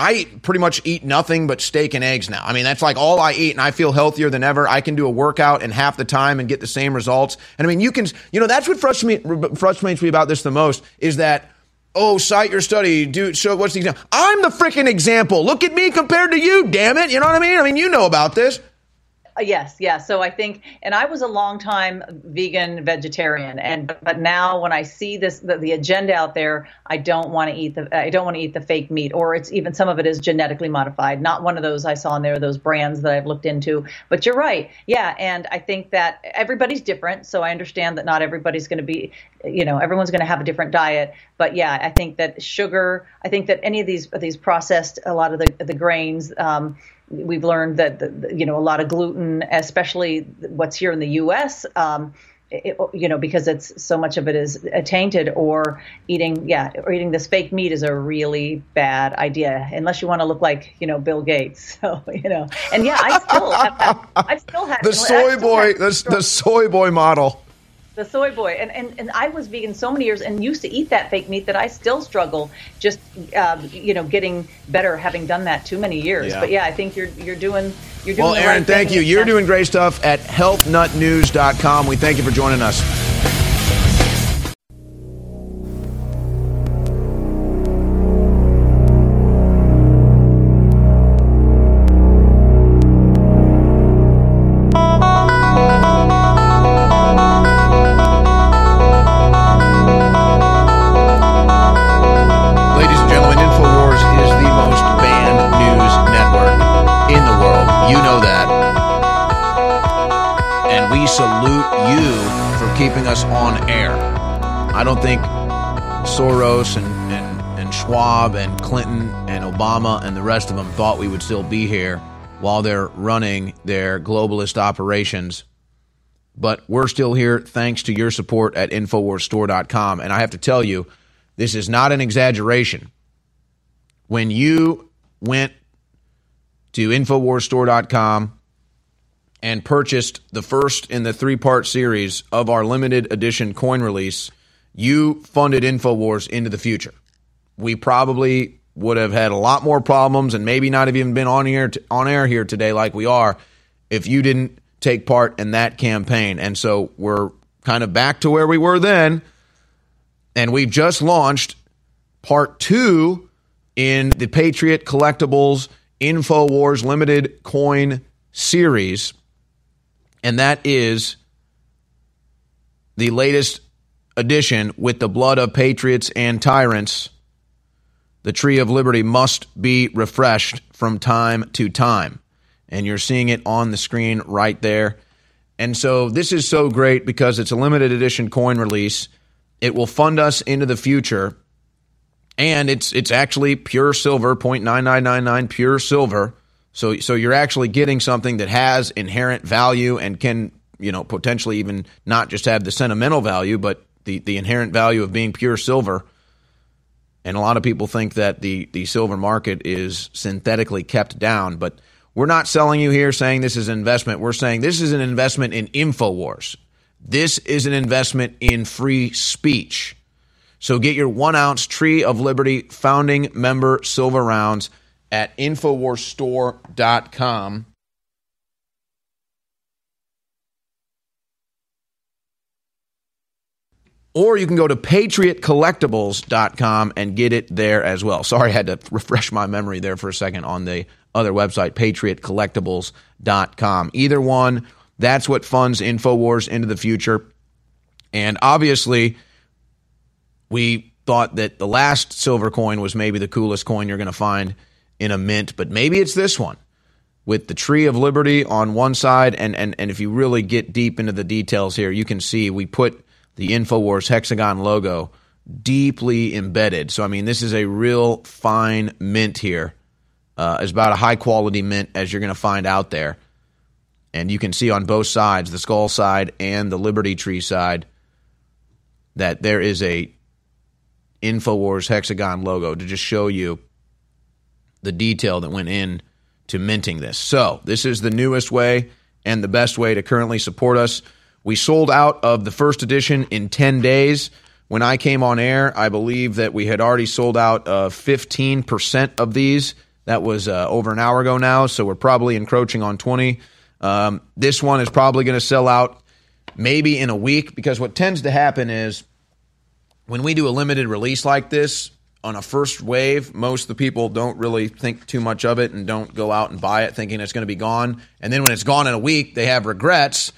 I pretty much eat nothing but steak and eggs now. I mean, that's like all I eat, and I feel healthier than ever. I can do a workout in half the time and get the same results. And I mean, you can, you know, that's what frustrates me, frustrates me about this the most is that, oh, cite your study, do show what's the example. I'm the freaking example. Look at me compared to you, damn it. You know what I mean? I mean, you know about this. Uh, yes, yeah. So I think, and I was a long time vegan vegetarian, and but now when I see this the, the agenda out there, I don't want to eat the I don't want to eat the fake meat, or it's even some of it is genetically modified. Not one of those I saw in there, those brands that I've looked into. But you're right, yeah. And I think that everybody's different, so I understand that not everybody's going to be, you know, everyone's going to have a different diet. But yeah, I think that sugar, I think that any of these these processed, a lot of the the grains. Um, we've learned that the, you know a lot of gluten, especially what's here in the U.S. Um, it, you know because it's so much of it is tainted or eating yeah or eating this fake meat is a really bad idea unless you want to look like you know Bill Gates so you know and yeah I still have, I still have the soy boy the, the soy boy model the soy boy. And, and and i was vegan so many years and used to eat that fake meat that i still struggle just um, you know getting better having done that too many years. Yeah. but yeah i think you're you're doing you're doing well Erin right thank you. You're doing great stuff at healthnutnews.com we thank you for joining us would still be here while they're running their globalist operations. But we're still here thanks to your support at InfoWarsStore.com. And I have to tell you, this is not an exaggeration. When you went to InfoWarsStore.com and purchased the first in the three part series of our limited edition coin release, you funded InfoWars into the future. We probably would have had a lot more problems and maybe not have even been on air, on air here today like we are if you didn't take part in that campaign. And so we're kind of back to where we were then. And we've just launched part two in the Patriot Collectibles InfoWars Limited Coin series. And that is the latest edition with the blood of patriots and tyrants, the tree of liberty must be refreshed from time to time. And you're seeing it on the screen right there. And so this is so great because it's a limited edition coin release. It will fund us into the future. And it's it's actually pure silver, 0.9999 pure silver. So so you're actually getting something that has inherent value and can, you know, potentially even not just have the sentimental value, but the, the inherent value of being pure silver. And a lot of people think that the, the silver market is synthetically kept down, but we're not selling you here saying this is an investment. We're saying this is an investment in InfoWars. This is an investment in free speech. So get your one ounce Tree of Liberty founding member silver rounds at InfoWarsStore.com. Or you can go to patriotcollectibles.com and get it there as well. Sorry, I had to refresh my memory there for a second on the other website, patriotcollectibles.com. Either one, that's what funds InfoWars into the future. And obviously, we thought that the last silver coin was maybe the coolest coin you're going to find in a mint, but maybe it's this one with the tree of liberty on one side. And, and, and if you really get deep into the details here, you can see we put the InfoWars hexagon logo deeply embedded. So, I mean, this is a real fine mint here. Uh, it's about a high quality mint as you're going to find out there. And you can see on both sides, the skull side and the Liberty Tree side, that there is a InfoWars hexagon logo to just show you the detail that went in to minting this. So, this is the newest way and the best way to currently support us. We sold out of the first edition in 10 days. When I came on air, I believe that we had already sold out uh, 15% of these. That was uh, over an hour ago now, so we're probably encroaching on 20. Um, this one is probably going to sell out maybe in a week because what tends to happen is when we do a limited release like this on a first wave, most of the people don't really think too much of it and don't go out and buy it thinking it's going to be gone. And then when it's gone in a week, they have regrets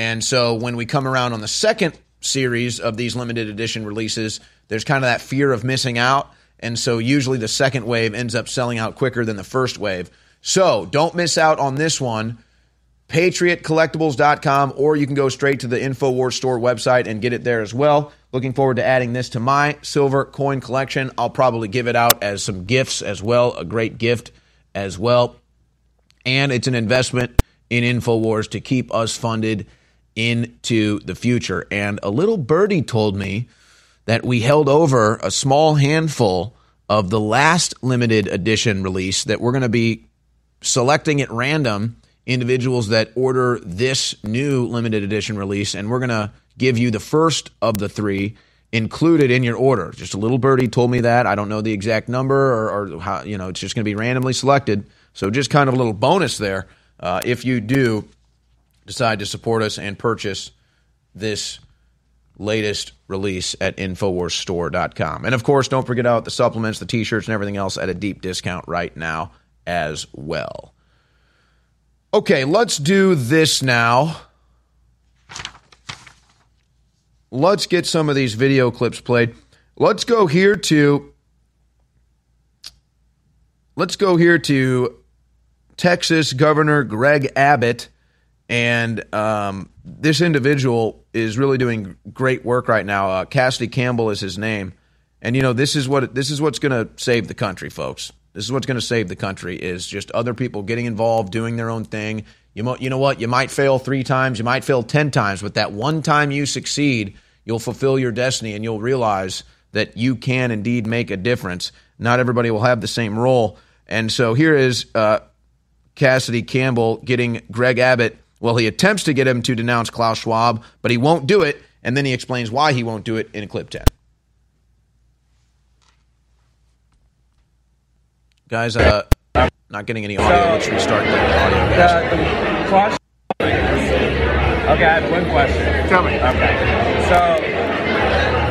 and so when we come around on the second series of these limited edition releases, there's kind of that fear of missing out. And so usually the second wave ends up selling out quicker than the first wave. So don't miss out on this one. PatriotCollectibles.com, or you can go straight to the InfoWars store website and get it there as well. Looking forward to adding this to my silver coin collection. I'll probably give it out as some gifts as well, a great gift as well. And it's an investment in InfoWars to keep us funded into the future. And a little birdie told me that we held over a small handful of the last limited edition release that we're going to be selecting at random individuals that order this new limited edition release. And we're going to give you the first of the three included in your order. Just a little birdie told me that. I don't know the exact number or, or how, you know, it's just going to be randomly selected. So just kind of a little bonus there. Uh, if you do decide to support us and purchase this latest release at InfoWarsStore.com. And of course, don't forget about the supplements, the t shirts, and everything else at a deep discount right now as well. Okay, let's do this now. Let's get some of these video clips played. Let's go here to let's go here to Texas Governor Greg Abbott and um, this individual is really doing great work right now. Uh, Cassidy Campbell is his name, and you know this is what this is what's going to save the country, folks. This is what's going to save the country is just other people getting involved, doing their own thing. You mo- you know what? You might fail three times, you might fail ten times, but that one time you succeed, you'll fulfill your destiny, and you'll realize that you can indeed make a difference. Not everybody will have the same role, and so here is uh, Cassidy Campbell getting Greg Abbott well, he attempts to get him to denounce Klaus Schwab, but he won't do it, and then he explains why he won't do it in a clip 10. Guys, uh, not getting any audio. So, Let's restart the audio. The, the Klaus Okay, I have one question. Tell me. Okay. So,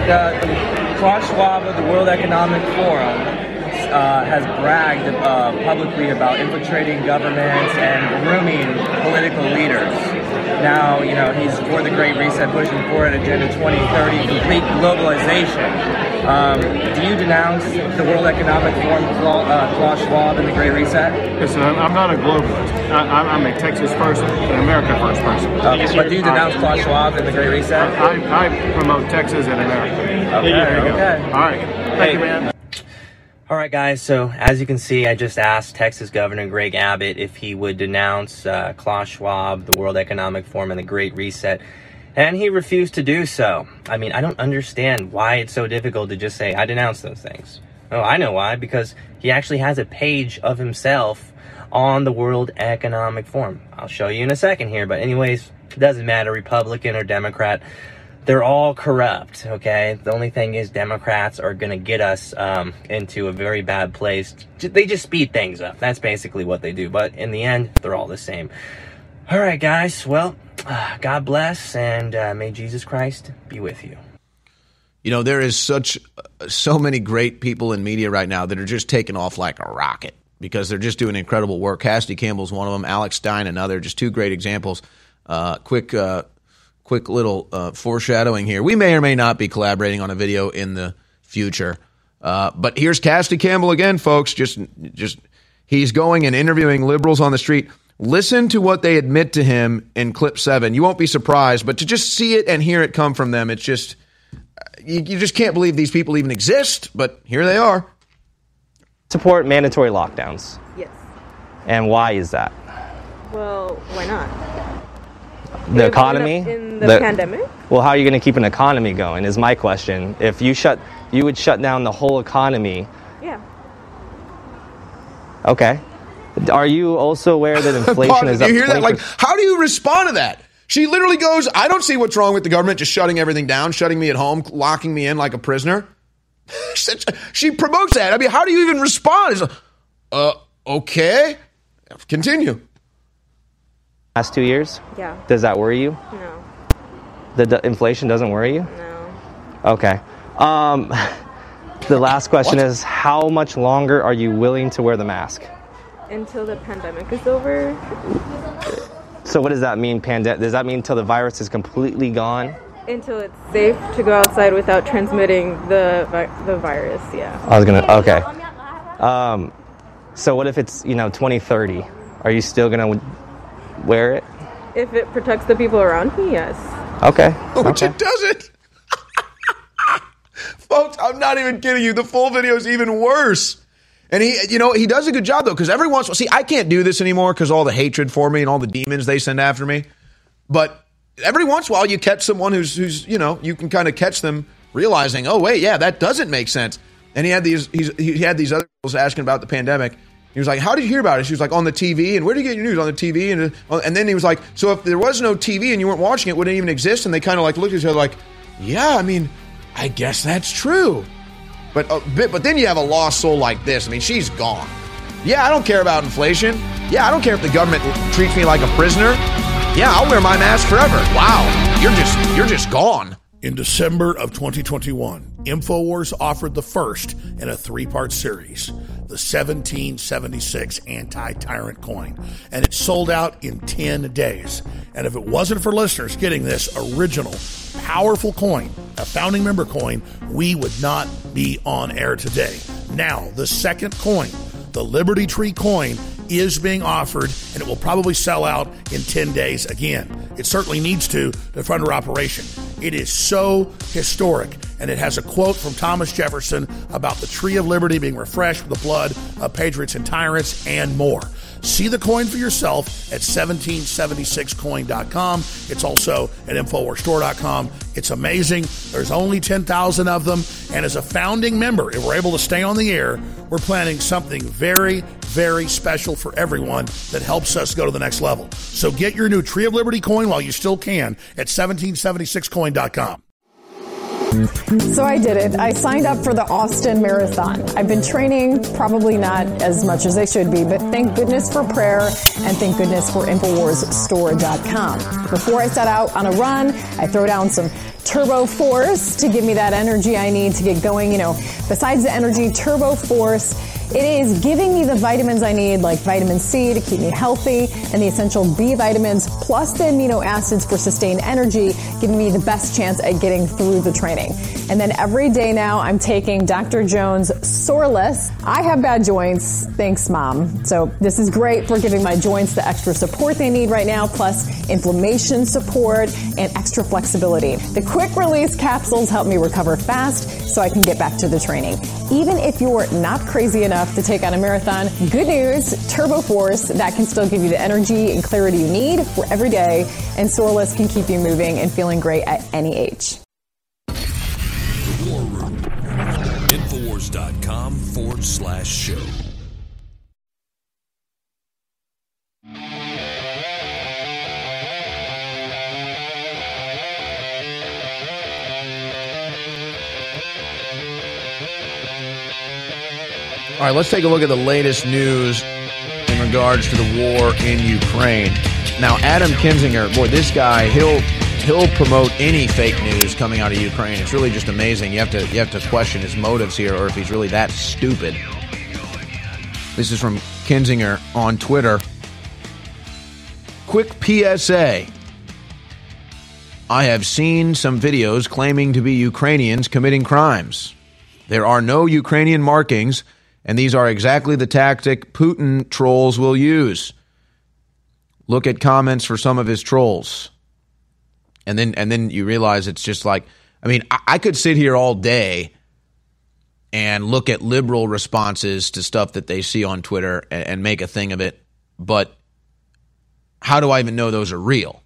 the, the Klaus Schwab of the World Economic Forum uh, has bragged uh, publicly about infiltrating governments and grooming political leaders. Now, you know, he's for the Great Reset, pushing for an Agenda 2030, complete globalization. Um, do you denounce the World Economic Forum, uh, Klaus Schwab, and the Great Reset? Listen, I'm not a globalist. I, am a Texas person, an America first person. Okay, but do you denounce Klaus Schwab and the Great Reset? I, I promote Texas and America. Okay, there you okay. go. All right. Thank hey. you, man. All right, guys. So as you can see, I just asked Texas Governor Greg Abbott if he would denounce uh, Klaus Schwab, the World Economic Forum, and the Great Reset, and he refused to do so. I mean, I don't understand why it's so difficult to just say I denounce those things. Oh, I know why. Because he actually has a page of himself on the World Economic Forum. I'll show you in a second here. But anyways, it doesn't matter, Republican or Democrat. They're all corrupt. Okay, the only thing is Democrats are going to get us um, into a very bad place. They just speed things up. That's basically what they do. But in the end, they're all the same. All right, guys. Well, uh, God bless, and uh, may Jesus Christ be with you. You know, there is such so many great people in media right now that are just taking off like a rocket because they're just doing incredible work. Cassidy Campbell's one of them. Alex Stein, another. Just two great examples. Uh, quick, uh, quick little uh, foreshadowing here. We may or may not be collaborating on a video in the future. Uh, but here's Cassidy Campbell again, folks. Just, just he's going and interviewing liberals on the street. Listen to what they admit to him in clip seven. You won't be surprised, but to just see it and hear it come from them, it's just you, you just can't believe these people even exist, but here they are. Support mandatory lockdowns. Yes. And why is that? Well, why not? The economy? In the, pandemic? Well, how are you going to keep an economy going? Is my question. If you shut, you would shut down the whole economy. Yeah. Okay. Are you also aware that inflation Pardon, is do up? you hear that? 20%? Like, how do you respond to that? She literally goes, I don't see what's wrong with the government just shutting everything down, shutting me at home, locking me in like a prisoner. she promotes that. I mean, how do you even respond? It's like, uh, okay. Continue. Last two years? Yeah. Does that worry you? No. The d- inflation doesn't worry you? No. Okay. Um, the last question is how much longer are you willing to wear the mask? Until the pandemic is over. So what does that mean? Pande- does that mean until the virus is completely gone? Until it's safe to go outside without transmitting the vi- the virus. Yeah. I was gonna. Okay. Um, so what if it's you know 2030? Are you still gonna w- wear it? If it protects the people around me, yes. Okay. Which okay. it doesn't. Folks, I'm not even kidding you. The full video is even worse. And he, you know, he does a good job though, because every once, in a while- see, I can't do this anymore because all the hatred for me and all the demons they send after me. But every once in a while, you catch someone who's, who's, you know, you can kind of catch them realizing, oh wait, yeah, that doesn't make sense. And he had these, he's, he had these other girls asking about the pandemic. He was like, "How did you hear about it?" She was like, "On the TV." And where do you get your news on the TV? And uh, and then he was like, "So if there was no TV and you weren't watching it, would it even exist?" And they kind of like looked at each other like, "Yeah, I mean, I guess that's true." But uh, but then you have a lost soul like this. I mean, she's gone. Yeah, I don't care about inflation. Yeah, I don't care if the government treats me like a prisoner. Yeah, I'll wear my mask forever. Wow, you're just you're just gone. In December of 2021, InfoWars offered the first in a three part series, the 1776 Anti Tyrant coin. And it sold out in 10 days. And if it wasn't for listeners getting this original, powerful coin, a founding member coin, we would not be on air today. Now, the second coin, the Liberty Tree coin, is being offered and it will probably sell out in 10 days again. It certainly needs to to fund our operation. It is so historic and it has a quote from Thomas Jefferson about the tree of liberty being refreshed with the blood of patriots and tyrants and more. See the coin for yourself at 1776coin.com. It's also at InfoWarsStore.com. It's amazing. There's only 10,000 of them. And as a founding member, if we're able to stay on the air, we're planning something very, very special for everyone that helps us go to the next level. So get your new Tree of Liberty coin while you still can at 1776coin.com. So I did it. I signed up for the Austin Marathon. I've been training, probably not as much as I should be, but thank goodness for prayer and thank goodness for InfoWarsStore.com. Before I set out on a run, I throw down some Turbo Force to give me that energy I need to get going. You know, besides the energy, Turbo Force it is giving me the vitamins I need, like vitamin C to keep me healthy, and the essential B vitamins, plus the amino acids for sustained energy, giving me the best chance at getting through the training. And then every day now, I'm taking Dr. Jones Soreless. I have bad joints. Thanks, Mom. So this is great for giving my joints the extra support they need right now, plus inflammation support and extra flexibility. The quick release capsules help me recover fast so I can get back to the training. Even if you're not crazy enough to take on a marathon, good news, Turbo Force, that can still give you the energy and clarity you need for every day, and Soreless can keep you moving and feeling great at any age. The War Room. Infowars.com forward slash show. All right, let's take a look at the latest news in regards to the war in Ukraine. Now, Adam Kinzinger, boy, this guy, he'll he'll promote any fake news coming out of Ukraine. It's really just amazing. You have to you have to question his motives here, or if he's really that stupid. This is from Kinzinger on Twitter. Quick PSA. I have seen some videos claiming to be Ukrainians committing crimes. There are no Ukrainian markings, and these are exactly the tactic Putin trolls will use. Look at comments for some of his trolls. And then and then you realize it's just like I mean, I, I could sit here all day and look at liberal responses to stuff that they see on Twitter and, and make a thing of it, but how do I even know those are real?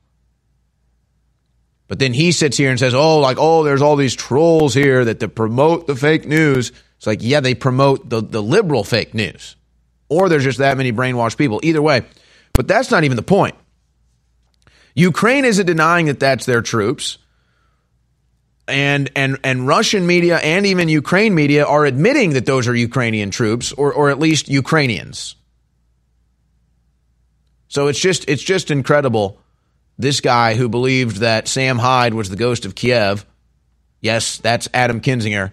But then he sits here and says, "Oh, like oh, there's all these trolls here that to promote the fake news." It's like, yeah, they promote the the liberal fake news, or there's just that many brainwashed people. Either way, but that's not even the point. Ukraine isn't denying that that's their troops. And and and Russian media and even Ukraine media are admitting that those are Ukrainian troops or or at least Ukrainians. So it's just it's just incredible this guy who believed that Sam Hyde was the ghost of Kiev. Yes, that's Adam Kinzinger.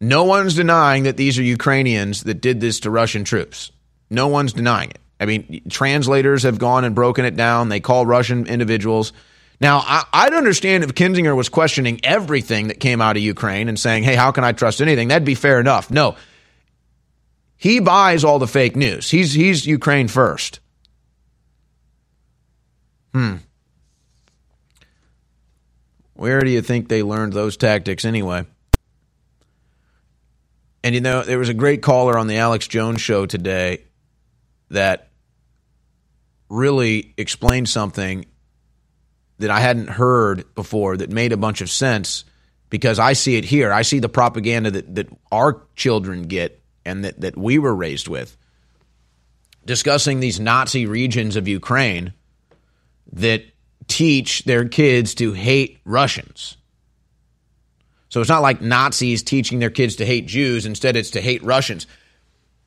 No one's denying that these are Ukrainians that did this to Russian troops. No one's denying it. I mean, translators have gone and broken it down. They call Russian individuals. Now, I, would understand if Kinzinger was questioning everything that came out of Ukraine and saying, hey, how can I trust anything? That'd be fair enough. No. He buys all the fake news. He's, he's Ukraine first. Hmm. Where do you think they learned those tactics anyway? And you know, there was a great caller on the Alex Jones show today that really explained something that I hadn't heard before that made a bunch of sense because I see it here. I see the propaganda that, that our children get and that, that we were raised with. Discussing these Nazi regions of Ukraine that teach their kids to hate Russians. So it's not like Nazis teaching their kids to hate Jews. Instead, it's to hate Russians.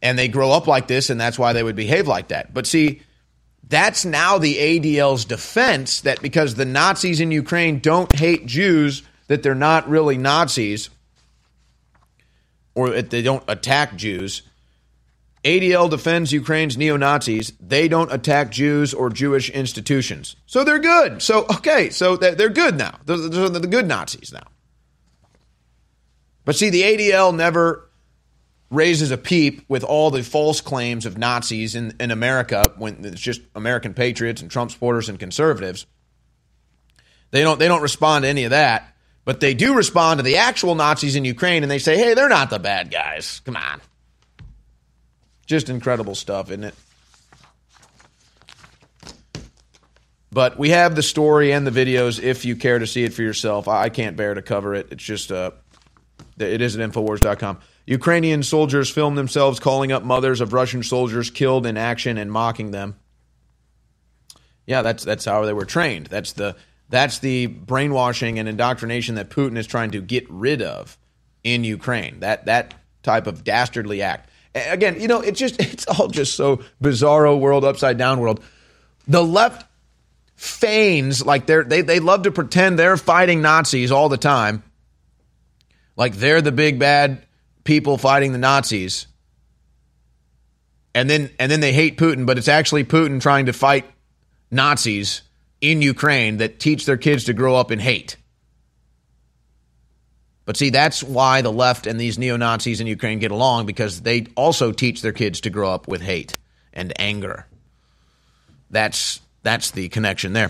And they grow up like this, and that's why they would behave like that. But see, that's now the ADL's defense that because the Nazis in Ukraine don't hate Jews, that they're not really Nazis or that they don't attack Jews. ADL defends Ukraine's neo Nazis. They don't attack Jews or Jewish institutions. So they're good. So, okay, so they're good now. They're the good Nazis now. But see, the ADL never raises a peep with all the false claims of Nazis in, in America when it's just American patriots and Trump supporters and conservatives. They don't they don't respond to any of that, but they do respond to the actual Nazis in Ukraine and they say, "Hey, they're not the bad guys. Come on." Just incredible stuff, isn't it? But we have the story and the videos if you care to see it for yourself. I can't bear to cover it. It's just uh it is at infowars.com. Ukrainian soldiers filmed themselves calling up mothers of Russian soldiers killed in action and mocking them. Yeah, that's that's how they were trained. That's the that's the brainwashing and indoctrination that Putin is trying to get rid of in Ukraine. That that type of dastardly act. Again, you know, it's just it's all just so bizarro world upside down world. The left feigns like they're they they love to pretend they're fighting Nazis all the time. Like they're the big bad people fighting the Nazis. And then and then they hate Putin, but it's actually Putin trying to fight Nazis in Ukraine that teach their kids to grow up in hate. But see, that's why the left and these neo Nazis in Ukraine get along because they also teach their kids to grow up with hate and anger. That's that's the connection there.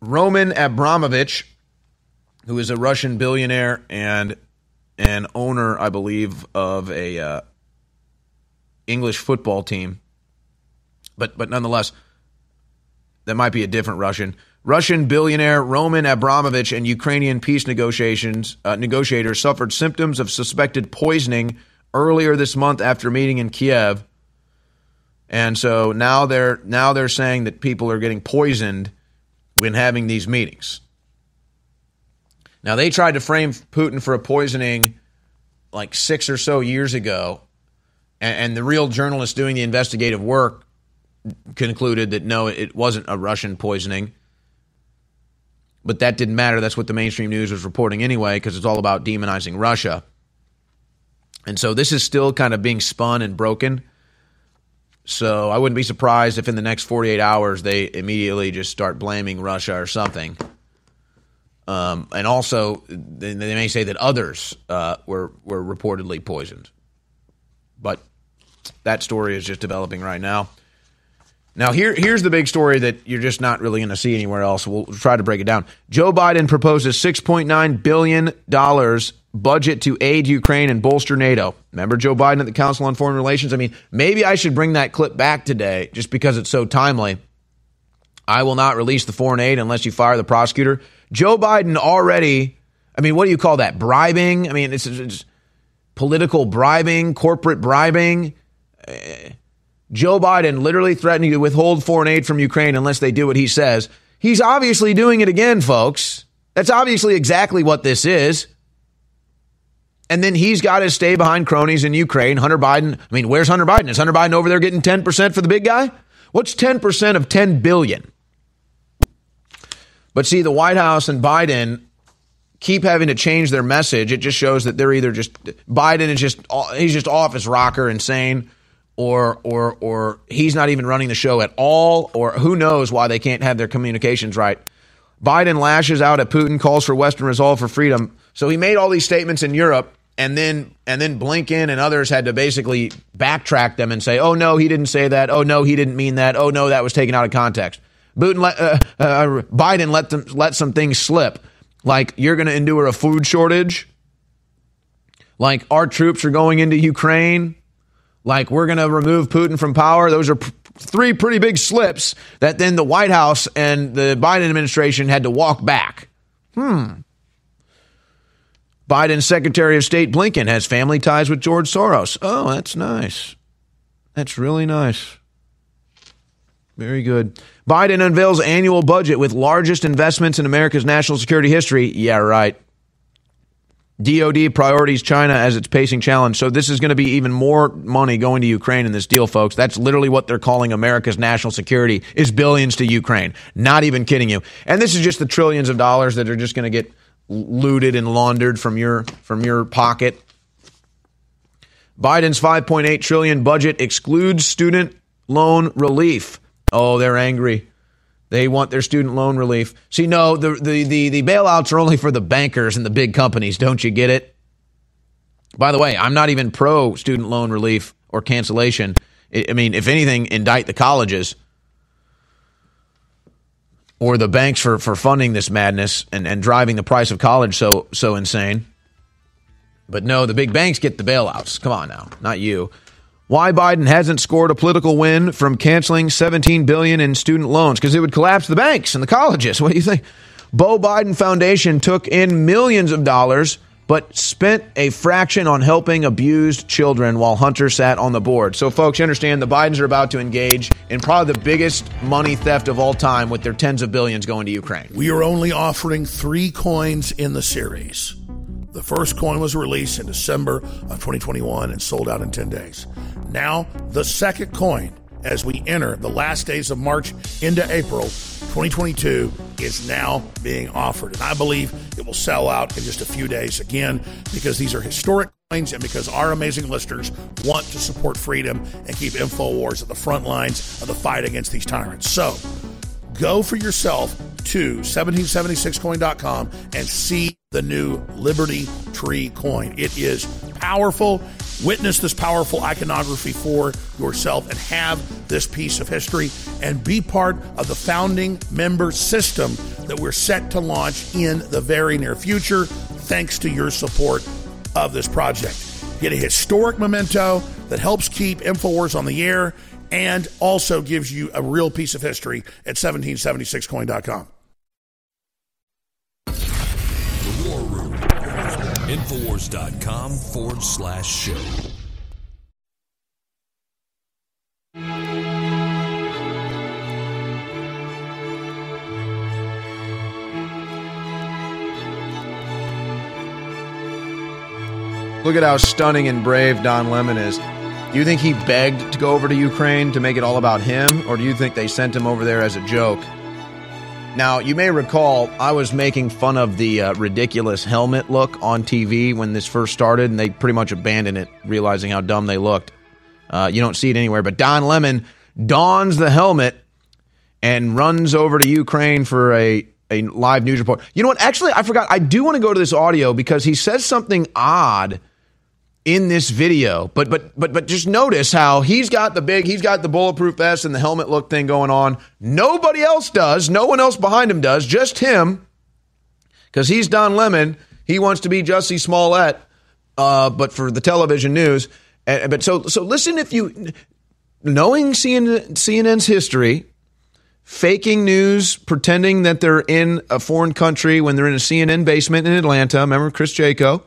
Roman Abramovich, who is a Russian billionaire and an owner, I believe, of a uh, English football team. But but nonetheless, that might be a different Russian. Russian billionaire Roman Abramovich and Ukrainian peace negotiations uh, negotiators suffered symptoms of suspected poisoning earlier this month after meeting in Kiev. And so now they're now they're saying that people are getting poisoned when having these meetings. Now, they tried to frame Putin for a poisoning like six or so years ago And, and the real journalists doing the investigative work concluded that no, it wasn't a Russian poisoning. But that didn't matter. That's what the mainstream news was reporting anyway, because it's all about demonizing Russia. And so this is still kind of being spun and broken. So I wouldn't be surprised if in the next 48 hours they immediately just start blaming Russia or something. Um, and also, they may say that others uh, were were reportedly poisoned. But that story is just developing right now. Now, here, here's the big story that you're just not really going to see anywhere else. We'll try to break it down. Joe Biden proposes $6.9 billion budget to aid Ukraine and bolster NATO. Remember Joe Biden at the Council on Foreign Relations? I mean, maybe I should bring that clip back today just because it's so timely. I will not release the foreign aid unless you fire the prosecutor. Joe Biden already, I mean, what do you call that? Bribing? I mean, it's, it's political bribing, corporate bribing. Uh, Joe Biden literally threatening to withhold foreign aid from Ukraine unless they do what he says. He's obviously doing it again, folks. That's obviously exactly what this is. And then he's got to stay behind cronies in Ukraine. Hunter Biden, I mean, where's Hunter Biden? Is Hunter Biden over there getting 10% for the big guy? What's 10% of 10 billion? But see, the White House and Biden keep having to change their message. It just shows that they're either just Biden is just he's just off his rocker, insane, or or or he's not even running the show at all, or who knows why they can't have their communications right. Biden lashes out at Putin, calls for Western resolve for freedom. So he made all these statements in Europe, and then and then Blinken and others had to basically backtrack them and say, "Oh no, he didn't say that. Oh no, he didn't mean that. Oh no, that was taken out of context." Putin let, uh, uh, Biden let them let some things slip, like you're going to endure a food shortage, like our troops are going into Ukraine like we're going to remove Putin from power. Those are p- three pretty big slips that then the White House and the Biden administration had to walk back. Hmm. Biden's Secretary of State Blinken has family ties with George Soros. Oh, that's nice. That's really nice. Very good. Biden unveils annual budget with largest investments in America's national security history. Yeah, right. DOD priorities China as its pacing challenge. So this is going to be even more money going to Ukraine in this deal, folks. That's literally what they're calling America's national security is billions to Ukraine. Not even kidding you. And this is just the trillions of dollars that are just going to get looted and laundered from your from your pocket. Biden's 5.8 trillion budget excludes student loan relief. Oh, they're angry. They want their student loan relief. See, no, the, the, the, the bailouts are only for the bankers and the big companies. Don't you get it? By the way, I'm not even pro student loan relief or cancellation. I mean, if anything, indict the colleges or the banks for, for funding this madness and, and driving the price of college so so insane. But no, the big banks get the bailouts. Come on now, not you why Biden hasn't scored a political win from canceling 17 billion in student loans because it would collapse the banks and the colleges. What do you think? Beau Biden Foundation took in millions of dollars but spent a fraction on helping abused children while Hunter sat on the board. So, folks, you understand the Bidens are about to engage in probably the biggest money theft of all time with their tens of billions going to Ukraine. We are only offering three coins in the series. The first coin was released in December of 2021 and sold out in 10 days. Now, the second coin, as we enter the last days of March into April 2022, is now being offered. And I believe it will sell out in just a few days again because these are historic coins and because our amazing listeners want to support freedom and keep InfoWars at the front lines of the fight against these tyrants. So, go for yourself to 1776coin.com and see the new Liberty Tree coin. It is powerful. Witness this powerful iconography for yourself and have this piece of history and be part of the founding member system that we're set to launch in the very near future, thanks to your support of this project. Get a historic memento that helps keep InfoWars on the air and also gives you a real piece of history at 1776coin.com. The War Room. Infowars.com forward slash show. Look at how stunning and brave Don Lemon is. Do you think he begged to go over to Ukraine to make it all about him, or do you think they sent him over there as a joke? Now, you may recall I was making fun of the uh, ridiculous helmet look on TV when this first started, and they pretty much abandoned it, realizing how dumb they looked. Uh, you don't see it anywhere, but Don Lemon dons the helmet and runs over to Ukraine for a, a live news report. You know what? Actually, I forgot. I do want to go to this audio because he says something odd in this video. But but but but just notice how he's got the big, he's got the bulletproof vest and the helmet look thing going on. Nobody else does. No one else behind him does. Just him, because he's Don Lemon. He wants to be Jussie Smollett, uh, but for the television news. And, but so so listen if you knowing CNN, CNN's history. Faking news, pretending that they're in a foreign country when they're in a CNN basement in Atlanta. Remember Chris Jaco?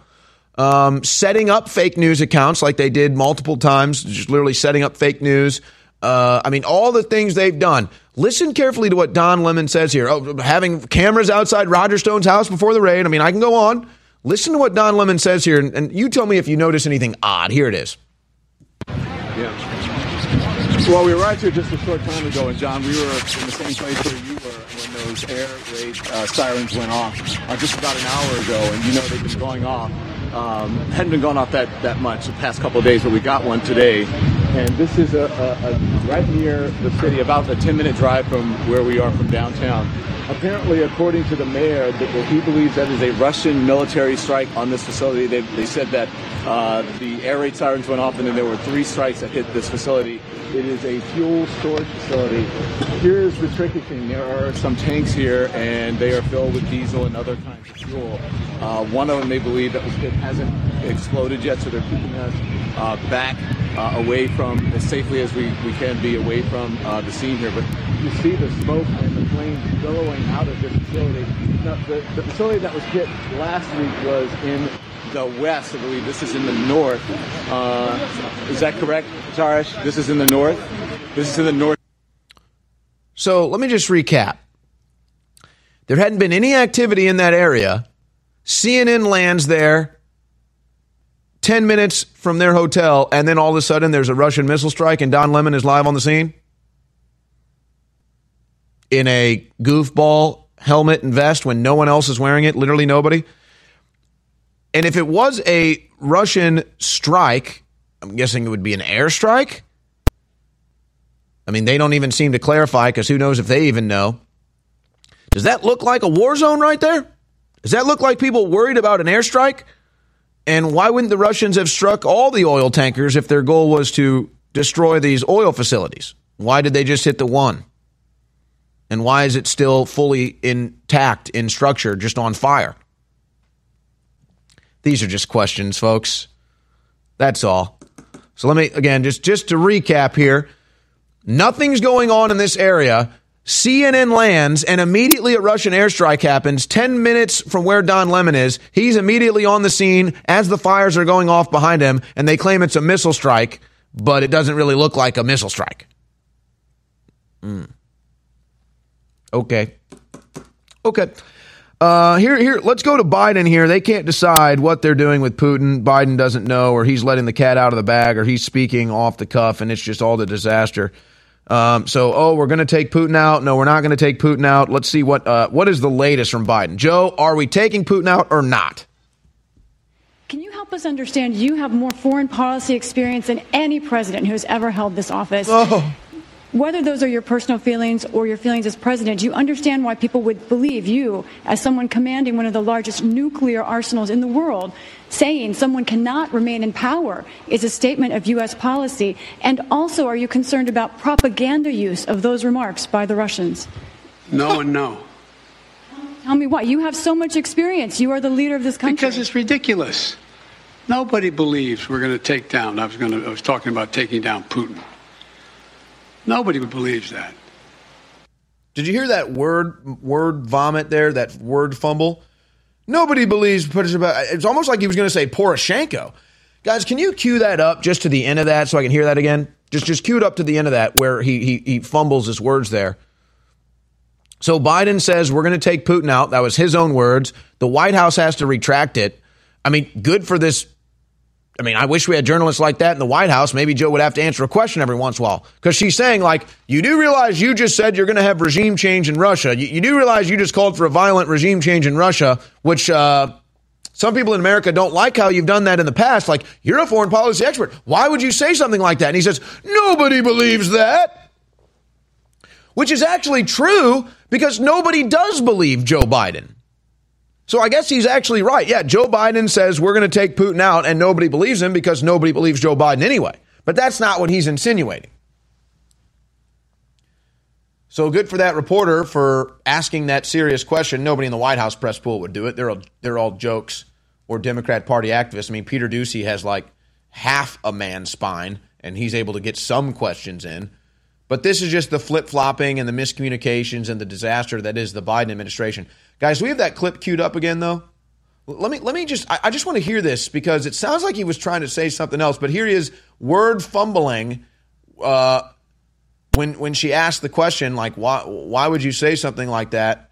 Um, setting up fake news accounts like they did multiple times, just literally setting up fake news. Uh, I mean, all the things they've done. Listen carefully to what Don Lemon says here. Oh, having cameras outside Roger Stone's house before the raid. I mean, I can go on. Listen to what Don Lemon says here, and, and you tell me if you notice anything odd. Here it is. Yeah. Well, we arrived here just a short time ago, and John, we were in the same place where you were when those air raid uh, sirens went off uh, just about an hour ago, and you know they've been going off. Um, hadn't been going off that, that much the past couple of days, but we got one today. And this is a, a, a right near the city, about a 10 minute drive from where we are from downtown. Apparently, according to the mayor, that he believes that is a Russian military strike on this facility. They, they said that uh, the air raid sirens went off, and then there were three strikes that hit this facility. It is a fuel storage facility. Here's the tricky thing. There are some tanks here, and they are filled with diesel and other kinds of fuel. Uh, one of them, they believe, that was it hasn't exploded yet, so they're keeping us uh, back uh, away from, as safely as we, we can be, away from uh, the scene here. But you see the smoke and the flames billowing out of this facility. Now, the, the facility that was hit last week was in the west, I believe. This is in the north. Uh, is that correct, Tarish? This is in the north? This is in the north. So let me just recap. There hadn't been any activity in that area. CNN lands there 10 minutes from their hotel, and then all of a sudden there's a Russian missile strike, and Don Lemon is live on the scene in a goofball helmet and vest when no one else is wearing it, literally nobody. And if it was a Russian strike, I'm guessing it would be an airstrike. I mean, they don't even seem to clarify because who knows if they even know. Does that look like a war zone right there? Does that look like people worried about an airstrike? And why wouldn't the Russians have struck all the oil tankers if their goal was to destroy these oil facilities? Why did they just hit the one? And why is it still fully intact in structure, just on fire? These are just questions, folks. That's all. So let me again just just to recap here. Nothing's going on in this area. CNN lands and immediately a Russian airstrike happens 10 minutes from where Don Lemon is. He's immediately on the scene as the fires are going off behind him and they claim it's a missile strike, but it doesn't really look like a missile strike. Mm. Okay. Okay. Uh, here, here. Let's go to Biden. Here, they can't decide what they're doing with Putin. Biden doesn't know, or he's letting the cat out of the bag, or he's speaking off the cuff, and it's just all the disaster. Um, so, oh, we're going to take Putin out. No, we're not going to take Putin out. Let's see what uh, what is the latest from Biden. Joe, are we taking Putin out or not? Can you help us understand? You have more foreign policy experience than any president who has ever held this office. Oh whether those are your personal feelings or your feelings as president, you understand why people would believe you, as someone commanding one of the largest nuclear arsenals in the world, saying someone cannot remain in power is a statement of U.S. policy? And also, are you concerned about propaganda use of those remarks by the Russians? No and no. Tell me why. You have so much experience. You are the leader of this country. Because it's ridiculous. Nobody believes we're going to take down. I was going to. I was talking about taking down Putin. Nobody believes that. Did you hear that word word vomit there? That word fumble? Nobody believes It's almost like he was going to say Poroshenko. Guys, can you cue that up just to the end of that so I can hear that again? Just just cue it up to the end of that where he he, he fumbles his words there. So Biden says we're going to take Putin out. That was his own words. The White House has to retract it. I mean, good for this I mean, I wish we had journalists like that in the White House. Maybe Joe would have to answer a question every once in a while because she's saying, like, you do realize you just said you're going to have regime change in Russia. You, you, do realize you just called for a violent regime change in Russia, which uh, some people in America don't like how you've done that in the past. Like, you're a foreign policy expert. Why would you say something like that? And he says, nobody believes that. Which is actually true because nobody does believe Joe Biden. So I guess he's actually right. Yeah, Joe Biden says we're going to take Putin out, and nobody believes him because nobody believes Joe Biden anyway. But that's not what he's insinuating. So good for that reporter for asking that serious question. Nobody in the White House press pool would do it. They're all, they're all jokes or Democrat Party activists. I mean, Peter Doocy has like half a man's spine, and he's able to get some questions in. But this is just the flip flopping and the miscommunications and the disaster that is the Biden administration. Guys, we have that clip queued up again, though? Let me let me just I, I just want to hear this because it sounds like he was trying to say something else, but here he is word fumbling uh, when when she asked the question like why why would you say something like that?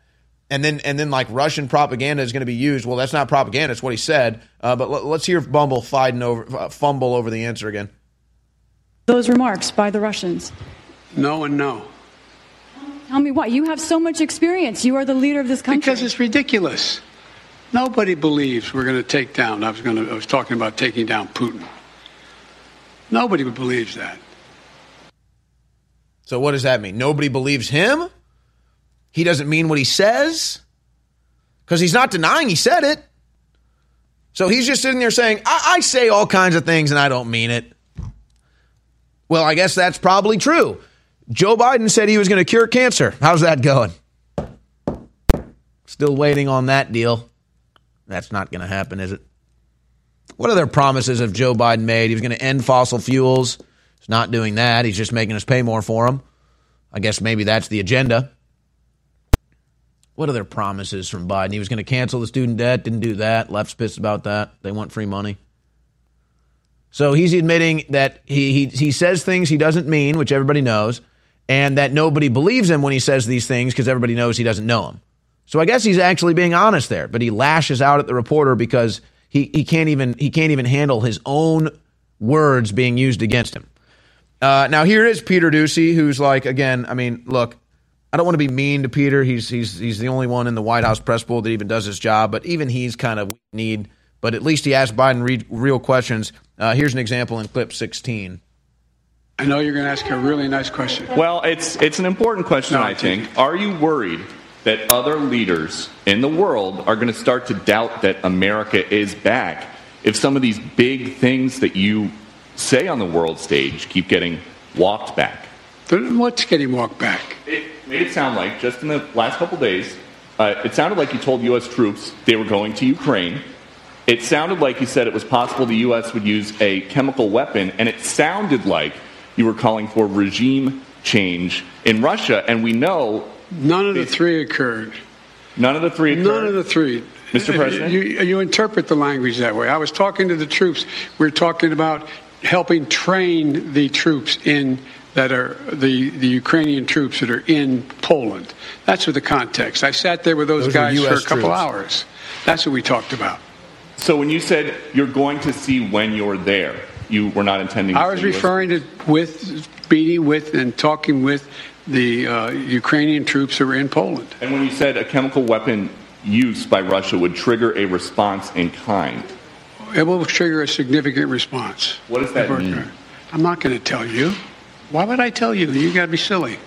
And then and then like Russian propaganda is going to be used. Well, that's not propaganda; it's what he said. Uh, but let, us hear Bumble over uh, fumble over the answer again. Those remarks by the Russians. No and no. Tell me why. You have so much experience. You are the leader of this country. Because it's ridiculous. Nobody believes we're going to take down. I was going to. I was talking about taking down Putin. Nobody believes that. So what does that mean? Nobody believes him. He doesn't mean what he says because he's not denying he said it. So he's just sitting there saying, I-, I say all kinds of things and I don't mean it. Well, I guess that's probably true. Joe Biden said he was going to cure cancer. How's that going? Still waiting on that deal. That's not going to happen, is it? What other promises have Joe Biden made? He was going to end fossil fuels. He's not doing that. He's just making us pay more for them. I guess maybe that's the agenda. What other promises from Biden? He was going to cancel the student debt. Didn't do that. Left's pissed about that. They want free money. So he's admitting that he, he, he says things he doesn't mean, which everybody knows and that nobody believes him when he says these things because everybody knows he doesn't know him. So I guess he's actually being honest there, but he lashes out at the reporter because he, he can't even he can't even handle his own words being used against him. Uh, now here is Peter Doocy, who's like again. I mean, look, I don't want to be mean to Peter. He's he's he's the only one in the White House press pool that even does his job, but even he's kind of need. But at least he asked Biden re- real questions. Uh, here's an example in clip 16. I know you're going to ask a really nice question. Well, it's it's an important question, no, I think. Are you worried that other leaders in the world are going to start to doubt that America is back if some of these big things that you say on the world stage keep getting walked back? What's getting walked back? It made it sound like just in the last couple days, uh, it sounded like you told U.S. troops they were going to Ukraine. It sounded like you said it was possible the U.S. would use a chemical weapon, and it sounded like you were calling for regime change in Russia, and we know none of the three occurred. None of the three occurred. None of the three. Mr. President? You, you interpret the language that way. I was talking to the troops. We are talking about helping train the troops in that are the, the Ukrainian troops that are in Poland. That's what the context. I sat there with those, those guys for a couple troops. hours. That's what we talked about. So when you said you're going to see when you're there, you were not intending. To I was referring to with meeting with and talking with the uh, Ukrainian troops who were in Poland. And when you said a chemical weapon use by Russia would trigger a response in kind, it will trigger a significant response. What does that mean? I'm not going to tell you. Why would I tell you? You got to be silly.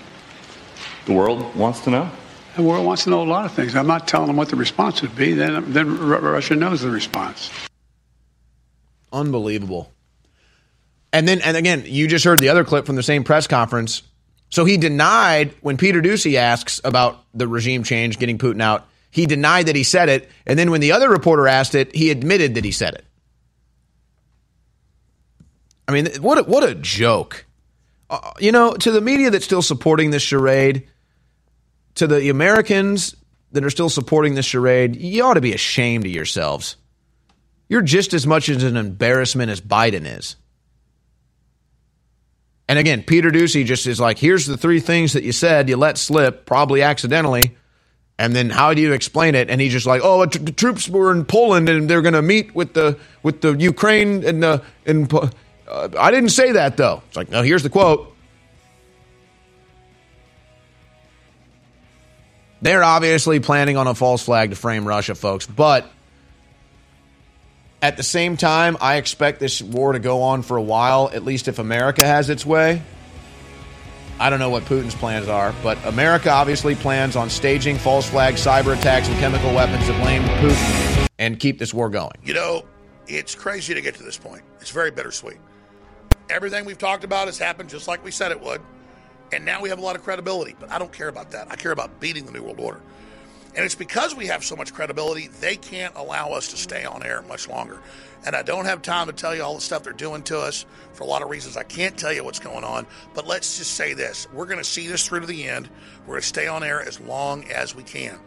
The world wants to know. The world wants to know a lot of things. I'm not telling them what the response would be. Then, then Russia knows the response. Unbelievable. And then, and again, you just heard the other clip from the same press conference. So he denied when Peter Doocy asks about the regime change, getting Putin out, he denied that he said it. And then when the other reporter asked it, he admitted that he said it. I mean, what a, what a joke. Uh, you know, to the media that's still supporting this charade, to the Americans that are still supporting this charade, you ought to be ashamed of yourselves. You're just as much as an embarrassment as Biden is. And again, Peter Doocy just is like, here's the three things that you said you let slip, probably accidentally, And then how do you explain it? And he's just like, oh, the troops were in Poland and they're going to meet with the with the Ukraine and the and uh, I didn't say that though. It's like, no, here's the quote. They're obviously planning on a false flag to frame Russia, folks, but at the same time, I expect this war to go on for a while, at least if America has its way. I don't know what Putin's plans are, but America obviously plans on staging false flag cyber attacks and chemical weapons to blame Putin and keep this war going. You know, it's crazy to get to this point. It's very bittersweet. Everything we've talked about has happened just like we said it would. And now we have a lot of credibility, but I don't care about that. I care about beating the New World Order. And it's because we have so much credibility, they can't allow us to stay on air much longer. And I don't have time to tell you all the stuff they're doing to us for a lot of reasons. I can't tell you what's going on, but let's just say this we're going to see this through to the end. We're going to stay on air as long as we can.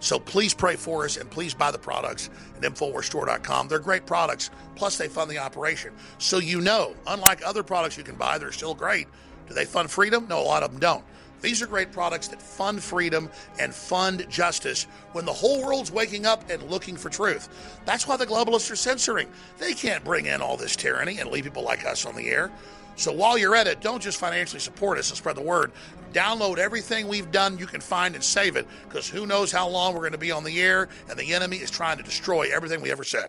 So please pray for us and please buy the products at InfoWarsStore.com. They're great products, plus they fund the operation. So you know, unlike other products you can buy, they're still great. Do they fund freedom? No, a lot of them don't. These are great products that fund freedom and fund justice when the whole world's waking up and looking for truth. That's why the globalists are censoring. They can't bring in all this tyranny and leave people like us on the air. So while you're at it, don't just financially support us and spread the word. Download everything we've done you can find and save it because who knows how long we're going to be on the air and the enemy is trying to destroy everything we ever said.